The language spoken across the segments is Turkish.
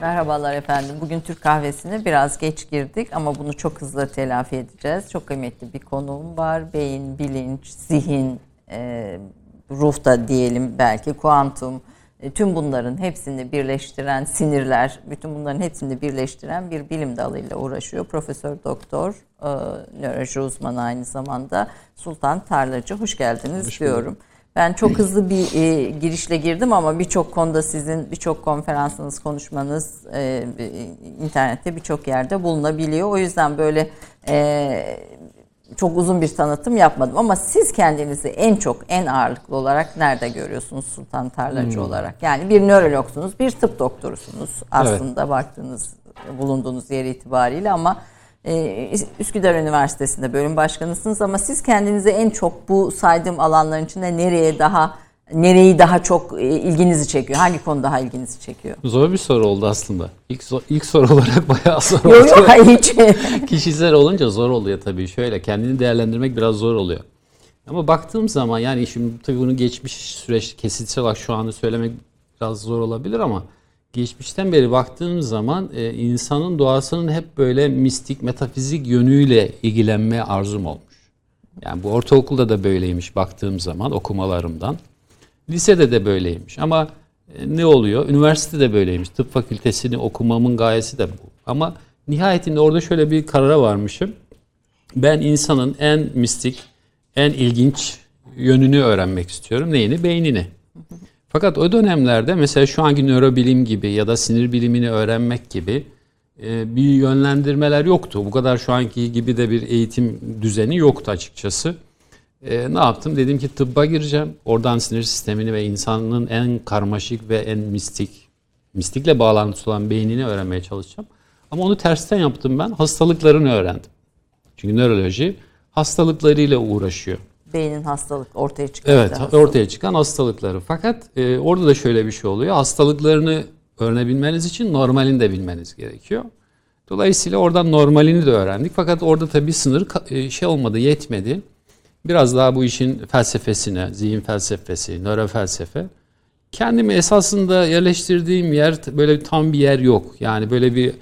Merhabalar efendim. Bugün Türk kahvesine biraz geç girdik ama bunu çok hızlı telafi edeceğiz. Çok kıymetli bir konuğum var. Beyin, bilinç, zihin, e, ruh da diyelim belki kuantum. E, tüm bunların hepsini birleştiren sinirler, bütün bunların hepsini birleştiren bir bilim dalıyla uğraşıyor. Profesör Doktor, e, nöroloji uzmanı aynı zamanda Sultan Tarlacı. Hoş geldiniz Hoş diyorum. Ben çok hızlı bir e, girişle girdim ama birçok konuda sizin birçok konferansınız, konuşmanız e, internette birçok yerde bulunabiliyor. O yüzden böyle e, çok uzun bir tanıtım yapmadım ama siz kendinizi en çok en ağırlıklı olarak nerede görüyorsunuz Sultan Tarlacı hmm. olarak? Yani bir nörologsunuz, bir tıp doktorusunuz aslında evet. baktığınız bulunduğunuz yer itibariyle ama e, Üsküdar Üniversitesi'nde bölüm başkanısınız ama siz kendinizi en çok bu saydığım alanların içinde nereye daha nereyi daha çok e, ilginizi çekiyor? Hangi konu daha ilginizi çekiyor? Zor bir soru oldu aslında. İlk, ilk soru olarak bayağı zor oldu. Yok yok hiç. Kişisel olunca zor oluyor tabii. Şöyle kendini değerlendirmek biraz zor oluyor. Ama baktığım zaman yani şimdi tabii bunu geçmiş süreç kesitsel olarak şu anda söylemek biraz zor olabilir ama geçmişten beri baktığımız zaman e, insanın doğasının hep böyle mistik, metafizik yönüyle ilgilenmeye arzum olmuş. Yani bu ortaokulda da böyleymiş baktığım zaman okumalarımdan. Lisede de böyleymiş ama e, ne oluyor? Üniversitede de böyleymiş. Tıp fakültesini okumamın gayesi de bu. Ama nihayetinde orada şöyle bir karara varmışım. Ben insanın en mistik, en ilginç yönünü öğrenmek istiyorum. Neyini? Beynini. Fakat o dönemlerde mesela şu anki nörobilim gibi ya da sinir bilimini öğrenmek gibi e, bir yönlendirmeler yoktu. Bu kadar şu anki gibi de bir eğitim düzeni yoktu açıkçası. E, ne yaptım? Dedim ki tıbba gireceğim. Oradan sinir sistemini ve insanın en karmaşık ve en mistik, mistikle bağlantısı olan beynini öğrenmeye çalışacağım. Ama onu tersten yaptım ben. Hastalıklarını öğrendim. Çünkü nöroloji hastalıklarıyla uğraşıyor beynin hastalık ortaya çıkan. Evet, hastalık. ortaya çıkan hastalıkları. Fakat e, orada da şöyle bir şey oluyor. Hastalıklarını öğrenebilmeniz için normalini de bilmeniz gerekiyor. Dolayısıyla oradan normalini de öğrendik. Fakat orada tabii sınır e, şey olmadı, yetmedi. Biraz daha bu işin felsefesine, zihin felsefesi, nöro felsefe. Kendimi esasında yerleştirdiğim yer böyle tam bir yer yok. Yani böyle bir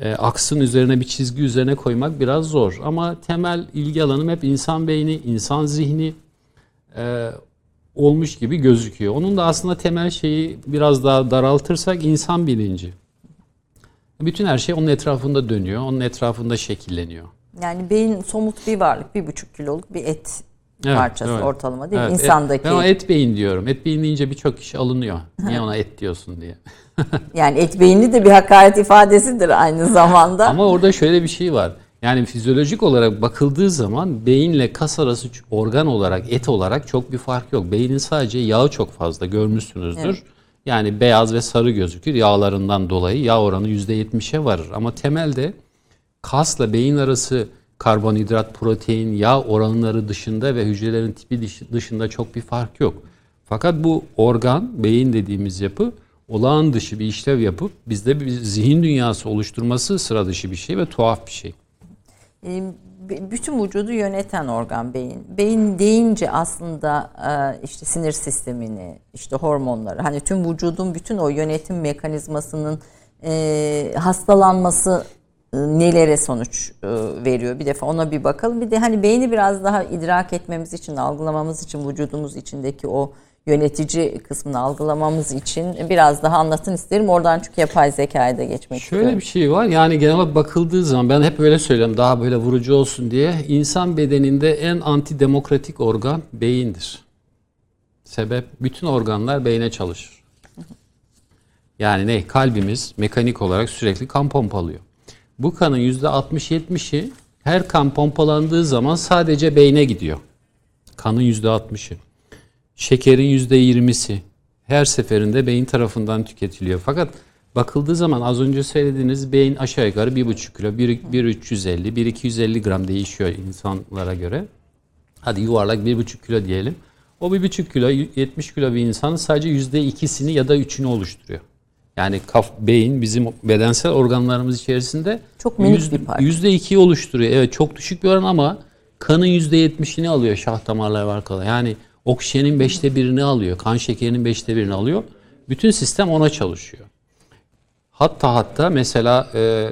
e, aksın üzerine bir çizgi üzerine koymak biraz zor. Ama temel ilgi alanım hep insan beyni, insan zihni e, olmuş gibi gözüküyor. Onun da aslında temel şeyi biraz daha daraltırsak insan bilinci. Bütün her şey onun etrafında dönüyor, onun etrafında şekilleniyor. Yani beyin somut bir varlık, bir buçuk kiloluk bir et evet, parçası evet. ortalama değil mi? Evet, İnsandaki. Et, ben et beyin diyorum. Et beyin deyince birçok kişi alınıyor. Niye ona et diyorsun diye. yani et beyni de bir hakaret ifadesidir aynı zamanda. Ama orada şöyle bir şey var. Yani fizyolojik olarak bakıldığı zaman beyinle kas arası organ olarak, et olarak çok bir fark yok. Beynin sadece yağı çok fazla görmüşsünüzdür. Evet. Yani beyaz ve sarı gözükür yağlarından dolayı. Yağ oranı %70'e varır. Ama temelde kasla beyin arası karbonhidrat, protein, yağ oranları dışında ve hücrelerin tipi dışında çok bir fark yok. Fakat bu organ, beyin dediğimiz yapı olağan dışı bir işlev yapıp bizde bir zihin dünyası oluşturması sıra dışı bir şey ve tuhaf bir şey. Bütün vücudu yöneten organ beyin. Beyin deyince aslında e, işte sinir sistemini, işte hormonları, hani tüm vücudun bütün o yönetim mekanizmasının e, hastalanması nelere sonuç veriyor bir defa ona bir bakalım. Bir de hani beyni biraz daha idrak etmemiz için, algılamamız için vücudumuz içindeki o yönetici kısmını algılamamız için biraz daha anlatın isterim. Oradan çünkü yapay zekaya da geçmek Şöyle istiyorum. bir şey var. Yani genel bakıldığı zaman ben hep öyle söylüyorum daha böyle vurucu olsun diye. insan bedeninde en antidemokratik organ beyindir. Sebep bütün organlar beyne çalışır. Yani ne? Kalbimiz mekanik olarak sürekli kan pompalıyor. Bu kanın %60-70'i her kan pompalandığı zaman sadece beyne gidiyor. Kanın %60'ı şekerin yüzde yirmisi her seferinde beyin tarafından tüketiliyor. Fakat bakıldığı zaman az önce söylediğiniz beyin aşağı yukarı 1,5 kilo, 1,350, 1,250 gram değişiyor insanlara göre. Hadi yuvarlak 1,5 kilo diyelim. O 1,5 kilo, 70 kilo bir insanın sadece yüzde ikisini ya da üçünü oluşturuyor. Yani kaf, beyin bizim bedensel organlarımız içerisinde çok minik bir parça. Yüzde iki oluşturuyor. Evet çok düşük bir oran ama kanın yüzde yetmişini alıyor şah damarlar var kala. Yani Oksijenin beşte birini alıyor. Kan şekerinin beşte birini alıyor. Bütün sistem ona çalışıyor. Hatta hatta mesela e,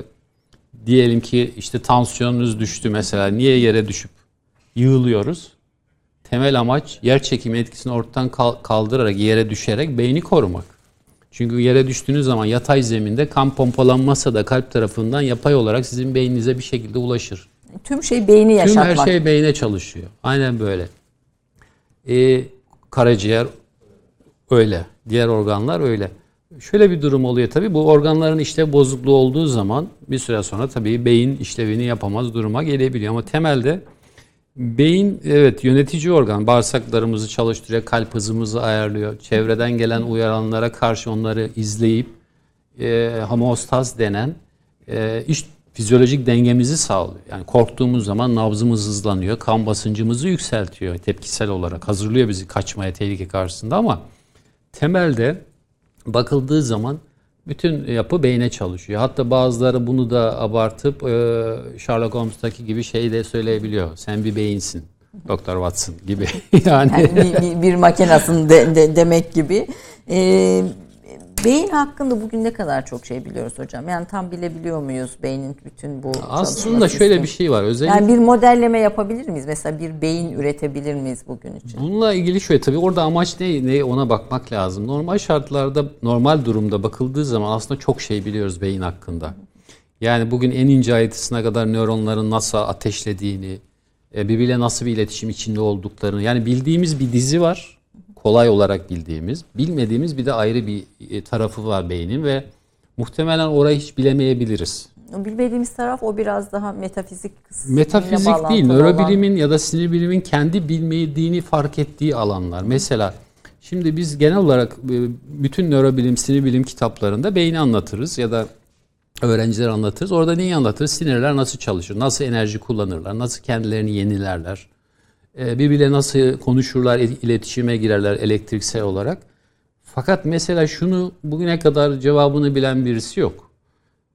diyelim ki işte tansiyonunuz düştü mesela niye yere düşüp yığılıyoruz? Temel amaç yer çekimi etkisini ortadan kaldırarak yere düşerek beyni korumak. Çünkü yere düştüğünüz zaman yatay zeminde kan pompalanmazsa da kalp tarafından yapay olarak sizin beyninize bir şekilde ulaşır. Tüm şey beyni yaşatmak. Tüm her şey beyne çalışıyor. Aynen böyle. Ee, karaciğer öyle. Diğer organlar öyle. Şöyle bir durum oluyor tabii. Bu organların işte bozukluğu olduğu zaman bir süre sonra tabii beyin işlevini yapamaz duruma gelebiliyor. Ama temelde beyin evet yönetici organ. Bağırsaklarımızı çalıştırıyor, kalp hızımızı ayarlıyor. Çevreden gelen uyaranlara karşı onları izleyip e, homeostaz denen e, iş fizyolojik dengemizi sağlıyor. Yani korktuğumuz zaman nabzımız hızlanıyor, kan basıncımızı yükseltiyor tepkisel olarak. Hazırlıyor bizi kaçmaya tehlike karşısında ama temelde bakıldığı zaman bütün yapı beyne çalışıyor. Hatta bazıları bunu da abartıp e, Sherlock Holmes'taki gibi şey de söyleyebiliyor. Sen bir beyinsin. Doktor Watson gibi. yani, yani bir, bir, makinasın de, de, demek gibi. Ee, Beyin hakkında bugün ne kadar çok şey biliyoruz hocam? Yani tam bilebiliyor muyuz beynin bütün bu Aslında şöyle bir şey var. Özellikle Yani bir modelleme yapabilir miyiz? Mesela bir beyin üretebilir miyiz bugün için? Bununla ilgili şöyle tabii orada amaç ne, ne ona bakmak lazım. Normal şartlarda, normal durumda bakıldığı zaman aslında çok şey biliyoruz beyin hakkında. Yani bugün en ince ayrıntısına kadar nöronların nasıl ateşlediğini, e, birbiriyle nasıl bir iletişim içinde olduklarını. Yani bildiğimiz bir dizi var kolay olarak bildiğimiz, bilmediğimiz bir de ayrı bir e, tarafı var beynin ve muhtemelen orayı hiç bilemeyebiliriz. Bilmediğimiz taraf o biraz daha metafizik. Metafizik değil, nörobilimin olan... ya da sinir bilimin kendi bilmediğini fark ettiği alanlar. Mesela şimdi biz genel olarak e, bütün nörobilim, sinir bilim kitaplarında beyni anlatırız ya da öğrenciler anlatırız. Orada neyi anlatırız? Sinirler nasıl çalışır, nasıl enerji kullanırlar, nasıl kendilerini yenilerler, birbirle nasıl konuşurlar, iletişime girerler elektriksel olarak. Fakat mesela şunu bugüne kadar cevabını bilen birisi yok.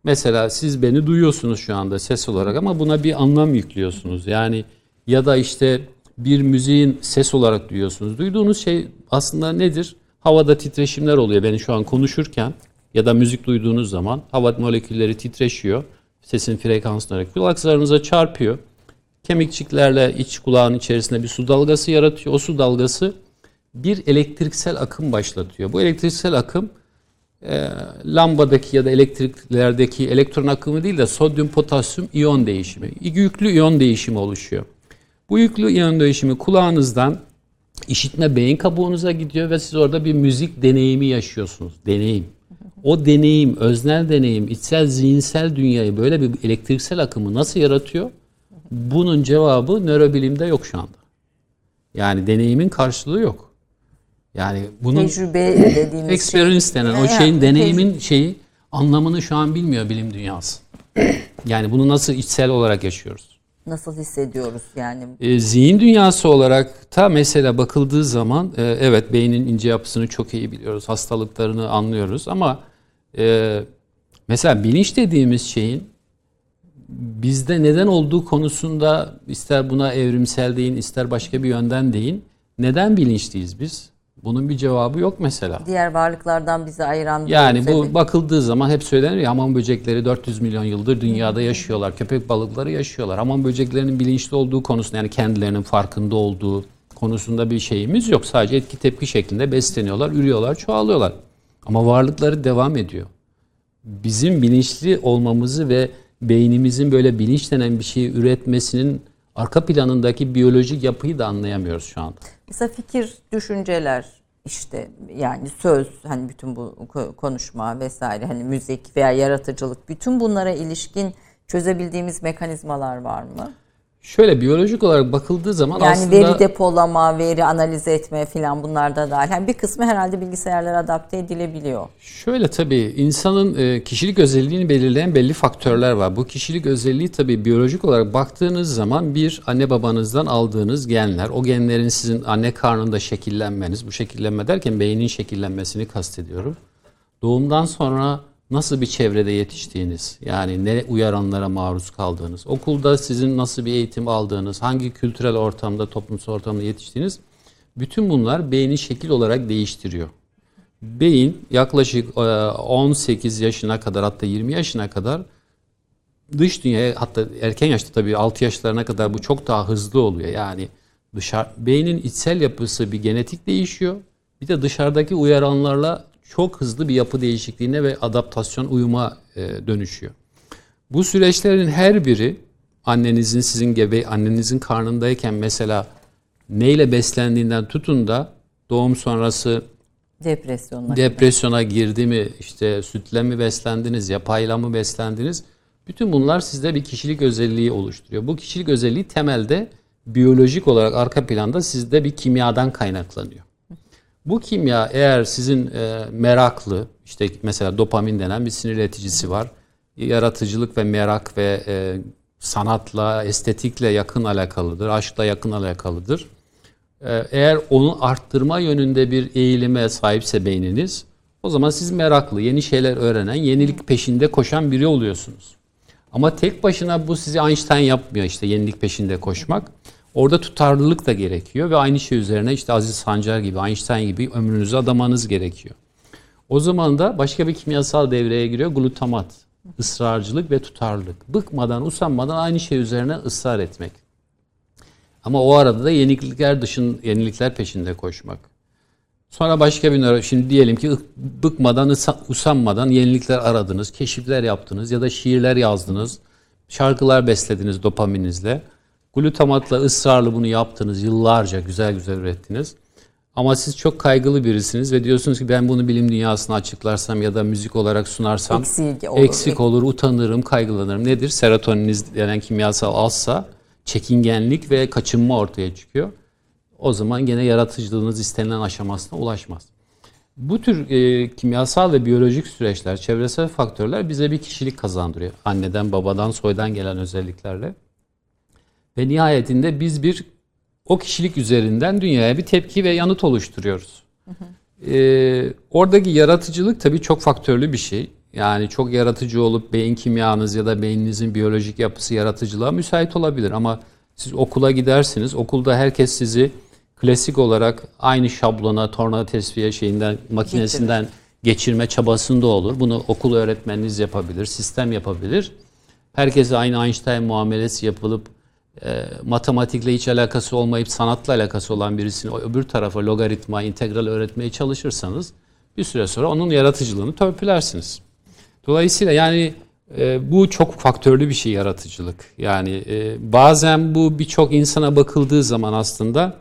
Mesela siz beni duyuyorsunuz şu anda ses olarak ama buna bir anlam yüklüyorsunuz. Yani ya da işte bir müziğin ses olarak duyuyorsunuz. Duyduğunuz şey aslında nedir? Havada titreşimler oluyor beni şu an konuşurken ya da müzik duyduğunuz zaman hava molekülleri titreşiyor. Sesin frekansları kulaklarınıza çarpıyor kemikçiklerle iç kulağın içerisinde bir su dalgası yaratıyor. O su dalgası bir elektriksel akım başlatıyor. Bu elektriksel akım e, lambadaki ya da elektriklerdeki elektron akımı değil de sodyum potasyum iyon değişimi. Yüklü iyon değişimi oluşuyor. Bu yüklü iyon değişimi kulağınızdan işitme beyin kabuğunuza gidiyor ve siz orada bir müzik deneyimi yaşıyorsunuz. Deneyim. O deneyim, öznel deneyim, içsel zihinsel dünyayı böyle bir elektriksel akımı nasıl yaratıyor? Bunun cevabı nörobilimde yok şu anda. Yani deneyimin karşılığı yok. Yani bunun tecrübe dediğimiz experience şey. denen o şeyin deneyimin şeyi anlamını şu an bilmiyor bilim dünyası. Yani bunu nasıl içsel olarak yaşıyoruz? Nasıl hissediyoruz yani? E, zihin dünyası olarak ta mesela bakıldığı zaman e, evet beynin ince yapısını çok iyi biliyoruz. Hastalıklarını anlıyoruz ama e, mesela bilinç dediğimiz şeyin bizde neden olduğu konusunda ister buna evrimsel deyin ister başka bir yönden deyin. Neden bilinçliyiz biz? Bunun bir cevabı yok mesela. Diğer varlıklardan bizi ayıran Yani bu sebebi. bakıldığı zaman hep söylenir ya hamam böcekleri 400 milyon yıldır dünyada yaşıyorlar. Köpek balıkları yaşıyorlar. Hamam böceklerinin bilinçli olduğu konusunda yani kendilerinin farkında olduğu konusunda bir şeyimiz yok. Sadece etki tepki şeklinde besleniyorlar, ürüyorlar, çoğalıyorlar. Ama varlıkları devam ediyor. Bizim bilinçli olmamızı ve beynimizin böyle bilinç denen bir şeyi üretmesinin arka planındaki biyolojik yapıyı da anlayamıyoruz şu anda. Mesela fikir, düşünceler işte yani söz hani bütün bu konuşma vesaire hani müzik veya yaratıcılık bütün bunlara ilişkin çözebildiğimiz mekanizmalar var mı? Şöyle biyolojik olarak bakıldığı zaman yani aslında... veri depolama, veri analiz etme filan bunlar da dahil. Yani bir kısmı herhalde bilgisayarlara adapte edilebiliyor. Şöyle tabii insanın e, kişilik özelliğini belirleyen belli faktörler var. Bu kişilik özelliği tabii biyolojik olarak baktığınız zaman bir anne babanızdan aldığınız genler, o genlerin sizin anne karnında şekillenmeniz, bu şekillenme derken beynin şekillenmesini kastediyorum. Doğumdan sonra nasıl bir çevrede yetiştiğiniz, yani ne uyaranlara maruz kaldığınız, okulda sizin nasıl bir eğitim aldığınız, hangi kültürel ortamda, toplumsal ortamda yetiştiğiniz, bütün bunlar beyni şekil olarak değiştiriyor. beyin yaklaşık 18 yaşına kadar hatta 20 yaşına kadar dış dünyaya hatta erken yaşta tabii 6 yaşlarına kadar bu çok daha hızlı oluyor. Yani dışarı beynin içsel yapısı bir genetik değişiyor. Bir de dışarıdaki uyaranlarla çok hızlı bir yapı değişikliğine ve adaptasyon uyuma e, dönüşüyor. Bu süreçlerin her biri annenizin sizin gebe annenizin karnındayken mesela neyle beslendiğinden tutun da doğum sonrası depresyona depresyona girdi mi işte sütle mi beslendiniz yapayla mı beslendiniz bütün bunlar sizde bir kişilik özelliği oluşturuyor. Bu kişilik özelliği temelde biyolojik olarak arka planda sizde bir kimyadan kaynaklanıyor. Bu kimya eğer sizin e, meraklı, işte mesela dopamin denen bir sinir ileticisi var. Yaratıcılık ve merak ve e, sanatla, estetikle yakın alakalıdır, aşkla yakın alakalıdır. E, eğer onu arttırma yönünde bir eğilime sahipse beyniniz, o zaman siz meraklı, yeni şeyler öğrenen, yenilik peşinde koşan biri oluyorsunuz. Ama tek başına bu sizi Einstein yapmıyor işte yenilik peşinde koşmak. Orada tutarlılık da gerekiyor ve aynı şey üzerine işte Aziz Sancar gibi, Einstein gibi ömrünüzü adamanız gerekiyor. O zaman da başka bir kimyasal devreye giriyor glutamat. ısrarcılık ve tutarlılık. Bıkmadan, usanmadan aynı şey üzerine ısrar etmek. Ama o arada da yenilikler dışın yenilikler peşinde koşmak. Sonra başka bir nöro, şimdi diyelim ki bıkmadan, usanmadan yenilikler aradınız, keşifler yaptınız ya da şiirler yazdınız, şarkılar beslediniz dopaminizle. Glutamatla ısrarlı bunu yaptınız, yıllarca güzel güzel ürettiniz. Ama siz çok kaygılı birisiniz ve diyorsunuz ki ben bunu bilim dünyasına açıklarsam ya da müzik olarak sunarsam eksik olur, eksik olur utanırım, kaygılanırım. Nedir? Serotoniniz denen kimyasal azsa çekingenlik ve kaçınma ortaya çıkıyor. O zaman gene yaratıcılığınız istenilen aşamasına ulaşmaz. Bu tür e, kimyasal ve biyolojik süreçler, çevresel faktörler bize bir kişilik kazandırıyor. Anneden, babadan, soydan gelen özelliklerle. Ve nihayetinde biz bir o kişilik üzerinden dünyaya bir tepki ve yanıt oluşturuyoruz. Hı hı. Ee, oradaki yaratıcılık tabii çok faktörlü bir şey. Yani çok yaratıcı olup beyin kimyanız ya da beyninizin biyolojik yapısı yaratıcılığa müsait olabilir. Ama siz okula gidersiniz. Okulda herkes sizi klasik olarak aynı şablona, tornado tesviye şeyinden, makinesinden Getirir. geçirme çabasında olur. Bunu okul öğretmeniniz yapabilir, sistem yapabilir. Herkese aynı Einstein muamelesi yapılıp e, matematikle hiç alakası olmayıp sanatla alakası olan birisini öbür tarafa logaritma, integral öğretmeye çalışırsanız bir süre sonra onun yaratıcılığını törpülersiniz. Dolayısıyla yani e, bu çok faktörlü bir şey yaratıcılık. Yani e, bazen bu birçok insana bakıldığı zaman aslında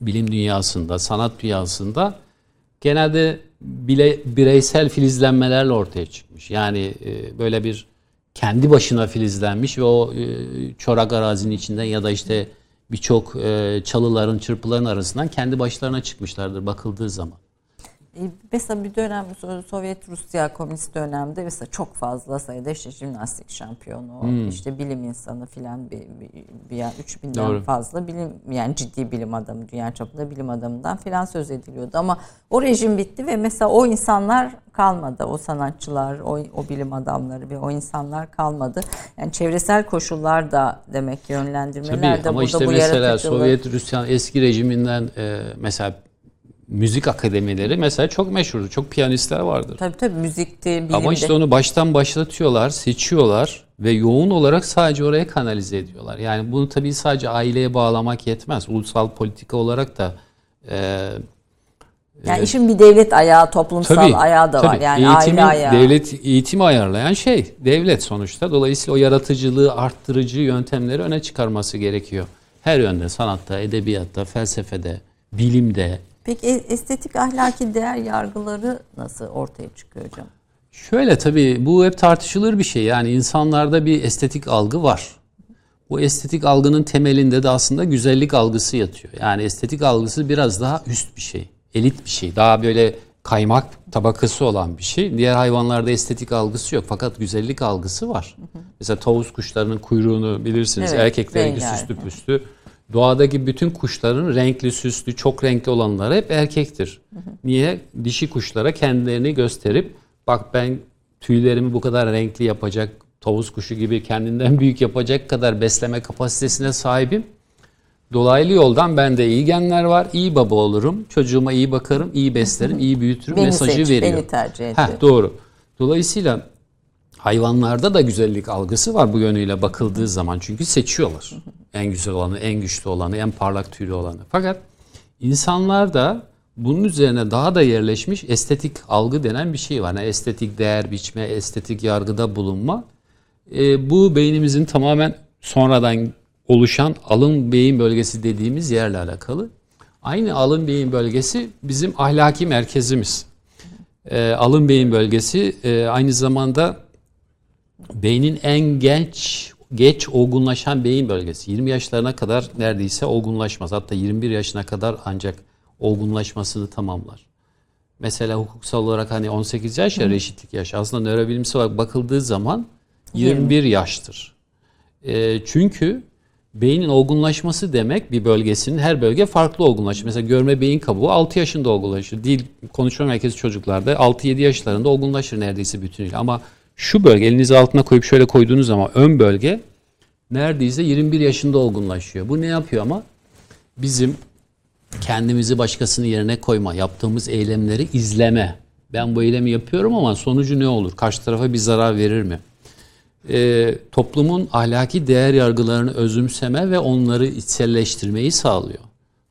bilim dünyasında, sanat dünyasında genelde bile bireysel filizlenmelerle ortaya çıkmış. Yani e, böyle bir kendi başına filizlenmiş ve o e, çorak arazinin içinden ya da işte birçok e, çalıların, çırpıların arasından kendi başlarına çıkmışlardır bakıldığı zaman. E, mesela bir dönem Sovyet Rusya komünist dönemde mesela çok fazla sayıda işte jimnastik şampiyonu, hmm. işte bilim insanı filan bir, bir, bir yani 3000'den Doğru. fazla bilim yani ciddi bilim adamı dünya çapında bilim adamından filan söz ediliyordu ama o rejim bitti ve mesela o insanlar kalmadı. O sanatçılar, o, o bilim adamları ve o insanlar kalmadı. Yani çevresel koşullar da demek ki yönlendirmeler Tabii, de ama burada işte bu mesela Sovyet Rusya eski rejiminden e, mesela müzik akademileri mesela çok meşhurdu. Çok piyanistler vardır. Tabii tabii müzikte, bilimde. Ama işte onu baştan başlatıyorlar, seçiyorlar ve yoğun olarak sadece oraya kanalize ediyorlar. Yani bunu tabii sadece aileye bağlamak yetmez. Ulusal politika olarak da e, yani e, işin bir devlet ayağı, toplumsal tabii, ayağı da tabii. var. Yani Eğitimin, aile ayağı. Devlet eğitimi ayarlayan şey devlet sonuçta. Dolayısıyla o yaratıcılığı arttırıcı yöntemleri öne çıkarması gerekiyor. Her yönde sanatta, edebiyatta, felsefede, bilimde, Peki e, estetik ahlaki değer yargıları nasıl ortaya çıkıyor hocam? Şöyle tabii bu hep tartışılır bir şey. Yani insanlarda bir estetik algı var. Bu estetik algının temelinde de aslında güzellik algısı yatıyor. Yani estetik algısı biraz daha üst bir şey. Elit bir şey. Daha böyle kaymak tabakası olan bir şey. Diğer hayvanlarda estetik algısı yok fakat güzellik algısı var. Hı hı. Mesela tavus kuşlarının kuyruğunu bilirsiniz. Evet, Erkekleri süslü püslü. Doğadaki bütün kuşların renkli, süslü, çok renkli olanları hep erkektir. Hı hı. Niye? Dişi kuşlara kendilerini gösterip bak ben tüylerimi bu kadar renkli yapacak, tavus kuşu gibi kendinden büyük yapacak kadar besleme kapasitesine sahibim. Dolaylı yoldan bende iyi genler var. iyi baba olurum. Çocuğuma iyi bakarım, iyi beslerim, iyi büyütürüm beni mesajı seç, veriyor. Beni tercih ediyor. Heh, doğru. Dolayısıyla hayvanlarda da güzellik algısı var bu yönüyle bakıldığı zaman. Çünkü seçiyorlar. En güzel olanı, en güçlü olanı, en parlak tüylü olanı. Fakat insanlarda bunun üzerine daha da yerleşmiş estetik algı denen bir şey var. Yani estetik değer biçme, estetik yargıda bulunma. E, bu beynimizin tamamen sonradan oluşan alın beyin bölgesi dediğimiz yerle alakalı. Aynı alın beyin bölgesi bizim ahlaki merkezimiz. E, alın beyin bölgesi e, aynı zamanda beynin en genç geç olgunlaşan beyin bölgesi. 20 yaşlarına kadar neredeyse olgunlaşmaz. Hatta 21 yaşına kadar ancak olgunlaşmasını tamamlar. Mesela hukuksal olarak hani 18 yaş ya reşitlik yaş. Aslında nörobilimsel olarak bakıldığı zaman 21 yaştır. E, çünkü beynin olgunlaşması demek bir bölgesinin her bölge farklı olgunlaşır. Mesela görme beyin kabuğu 6 yaşında olgunlaşır. Dil konuşma merkezi çocuklarda 6-7 yaşlarında olgunlaşır neredeyse bütünüyle. Ama şu bölge elinizi altına koyup şöyle koyduğunuz zaman ön bölge neredeyse 21 yaşında olgunlaşıyor. Bu ne yapıyor ama? Bizim kendimizi başkasının yerine koyma, yaptığımız eylemleri izleme. Ben bu eylemi yapıyorum ama sonucu ne olur? Karşı tarafa bir zarar verir mi? Ee, toplumun ahlaki değer yargılarını özümseme ve onları içselleştirmeyi sağlıyor.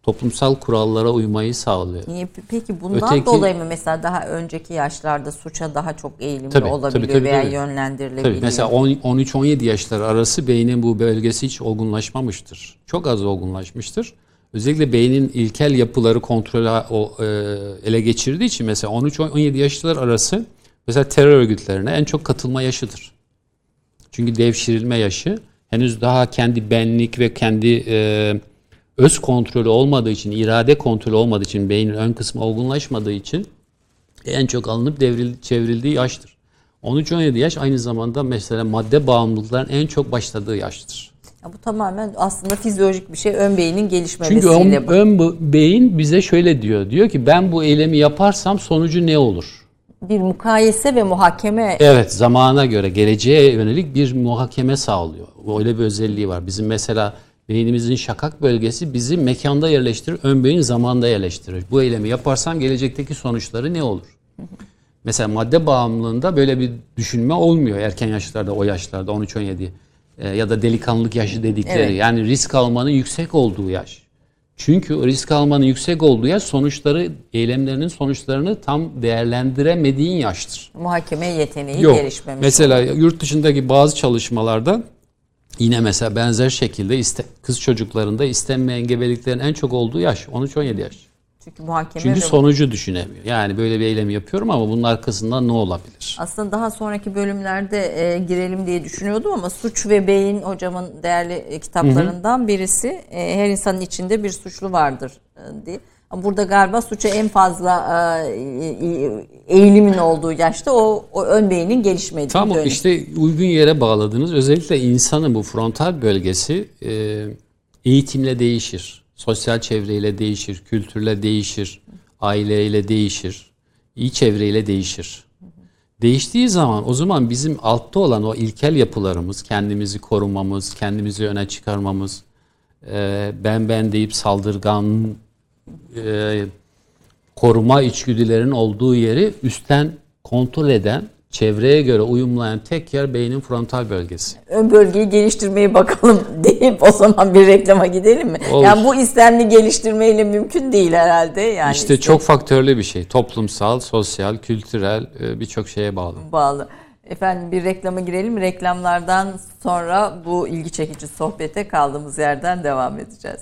Toplumsal kurallara uymayı sağlıyor. Niye? Peki bundan Öteki- dolayı mı mesela daha önceki yaşlarda suça daha çok eğilimli Tabii, olabiliyor tabii, tabii, veya tabii. yönlendirilebiliyor? Tabii mesela 10 13-17 yaşları arası beynin bu bölgesi hiç olgunlaşmamıştır. Çok az olgunlaşmıştır. Özellikle beynin ilkel yapıları kontrol o, e, ele geçirdiği için mesela 13-17 yaşlar arası mesela terör örgütlerine en çok katılma yaşıdır. Çünkü devşirilme yaşı henüz daha kendi benlik ve kendi e, öz kontrolü olmadığı için, irade kontrolü olmadığı için, beynin ön kısmı olgunlaşmadığı için en çok alınıp devril, çevrildiği yaştır. 13-17 yaş aynı zamanda mesela madde bağımlılıkların en çok başladığı yaştır. Ya bu tamamen aslında fizyolojik bir şey ön beynin Çünkü gelişmemesiyle. ön, bu. ön beyin bize şöyle diyor. Diyor ki ben bu eylemi yaparsam sonucu ne olur? bir mukayese ve muhakeme Evet zamana göre geleceğe yönelik bir muhakeme sağlıyor. Öyle bir özelliği var. Bizim mesela beynimizin şakak bölgesi bizi mekanda yerleştirir, ön beyin zamanda yerleştirir. Bu eylemi yaparsam gelecekteki sonuçları ne olur? Mesela madde bağımlılığında böyle bir düşünme olmuyor erken yaşlarda, o yaşlarda 13-17 Ee, ya da delikanlılık yaşı dedikleri. Evet. Yani risk almanın yüksek olduğu yaş. Çünkü risk almanın yüksek olduğu yaş sonuçları, eylemlerinin sonuçlarını tam değerlendiremediğin yaştır. muhakeme yeteneği Yok. gelişmemiş. Mesela yurt dışındaki bazı çalışmalarda yine mesela benzer şekilde iste, kız çocuklarında istenmeyen gebeliklerin en çok olduğu yaş 13-17 yaş. Çünkü muhakeme Çünkü sonucu düşünemiyor. Yani böyle bir eylem yapıyorum ama bunun arkasından ne olabilir? Aslında daha sonraki bölümlerde e, girelim diye düşünüyordum ama Suç ve Beyin hocamın değerli e, kitaplarından birisi. E, her insanın içinde bir suçlu vardır e, diye. Burada galiba suça en fazla e, e, eğilimin olduğu yaşta o, o ön beynin gelişmediği Tam o dönem. işte uygun yere bağladınız. Özellikle insanın bu frontal bölgesi e, eğitimle değişir. Sosyal çevreyle değişir, kültürle değişir, aileyle değişir, iyi çevreyle değişir. Değiştiği zaman o zaman bizim altta olan o ilkel yapılarımız, kendimizi korumamız, kendimizi öne çıkarmamız, e, ben ben deyip saldırgan e, koruma içgüdülerin olduğu yeri üstten kontrol eden, çevreye göre uyumlayan tek yer beynin frontal bölgesi. ön bölgeyi geliştirmeyi bakalım deyip o zaman bir reklama gidelim mi? Olur. Yani bu istemli geliştirmeyle mümkün değil herhalde. Yani işte istem- çok faktörlü bir şey. Toplumsal, sosyal, kültürel e, birçok şeye bağlı. bağlı. Efendim bir reklama girelim. Reklamlardan sonra bu ilgi çekici sohbete kaldığımız yerden devam edeceğiz.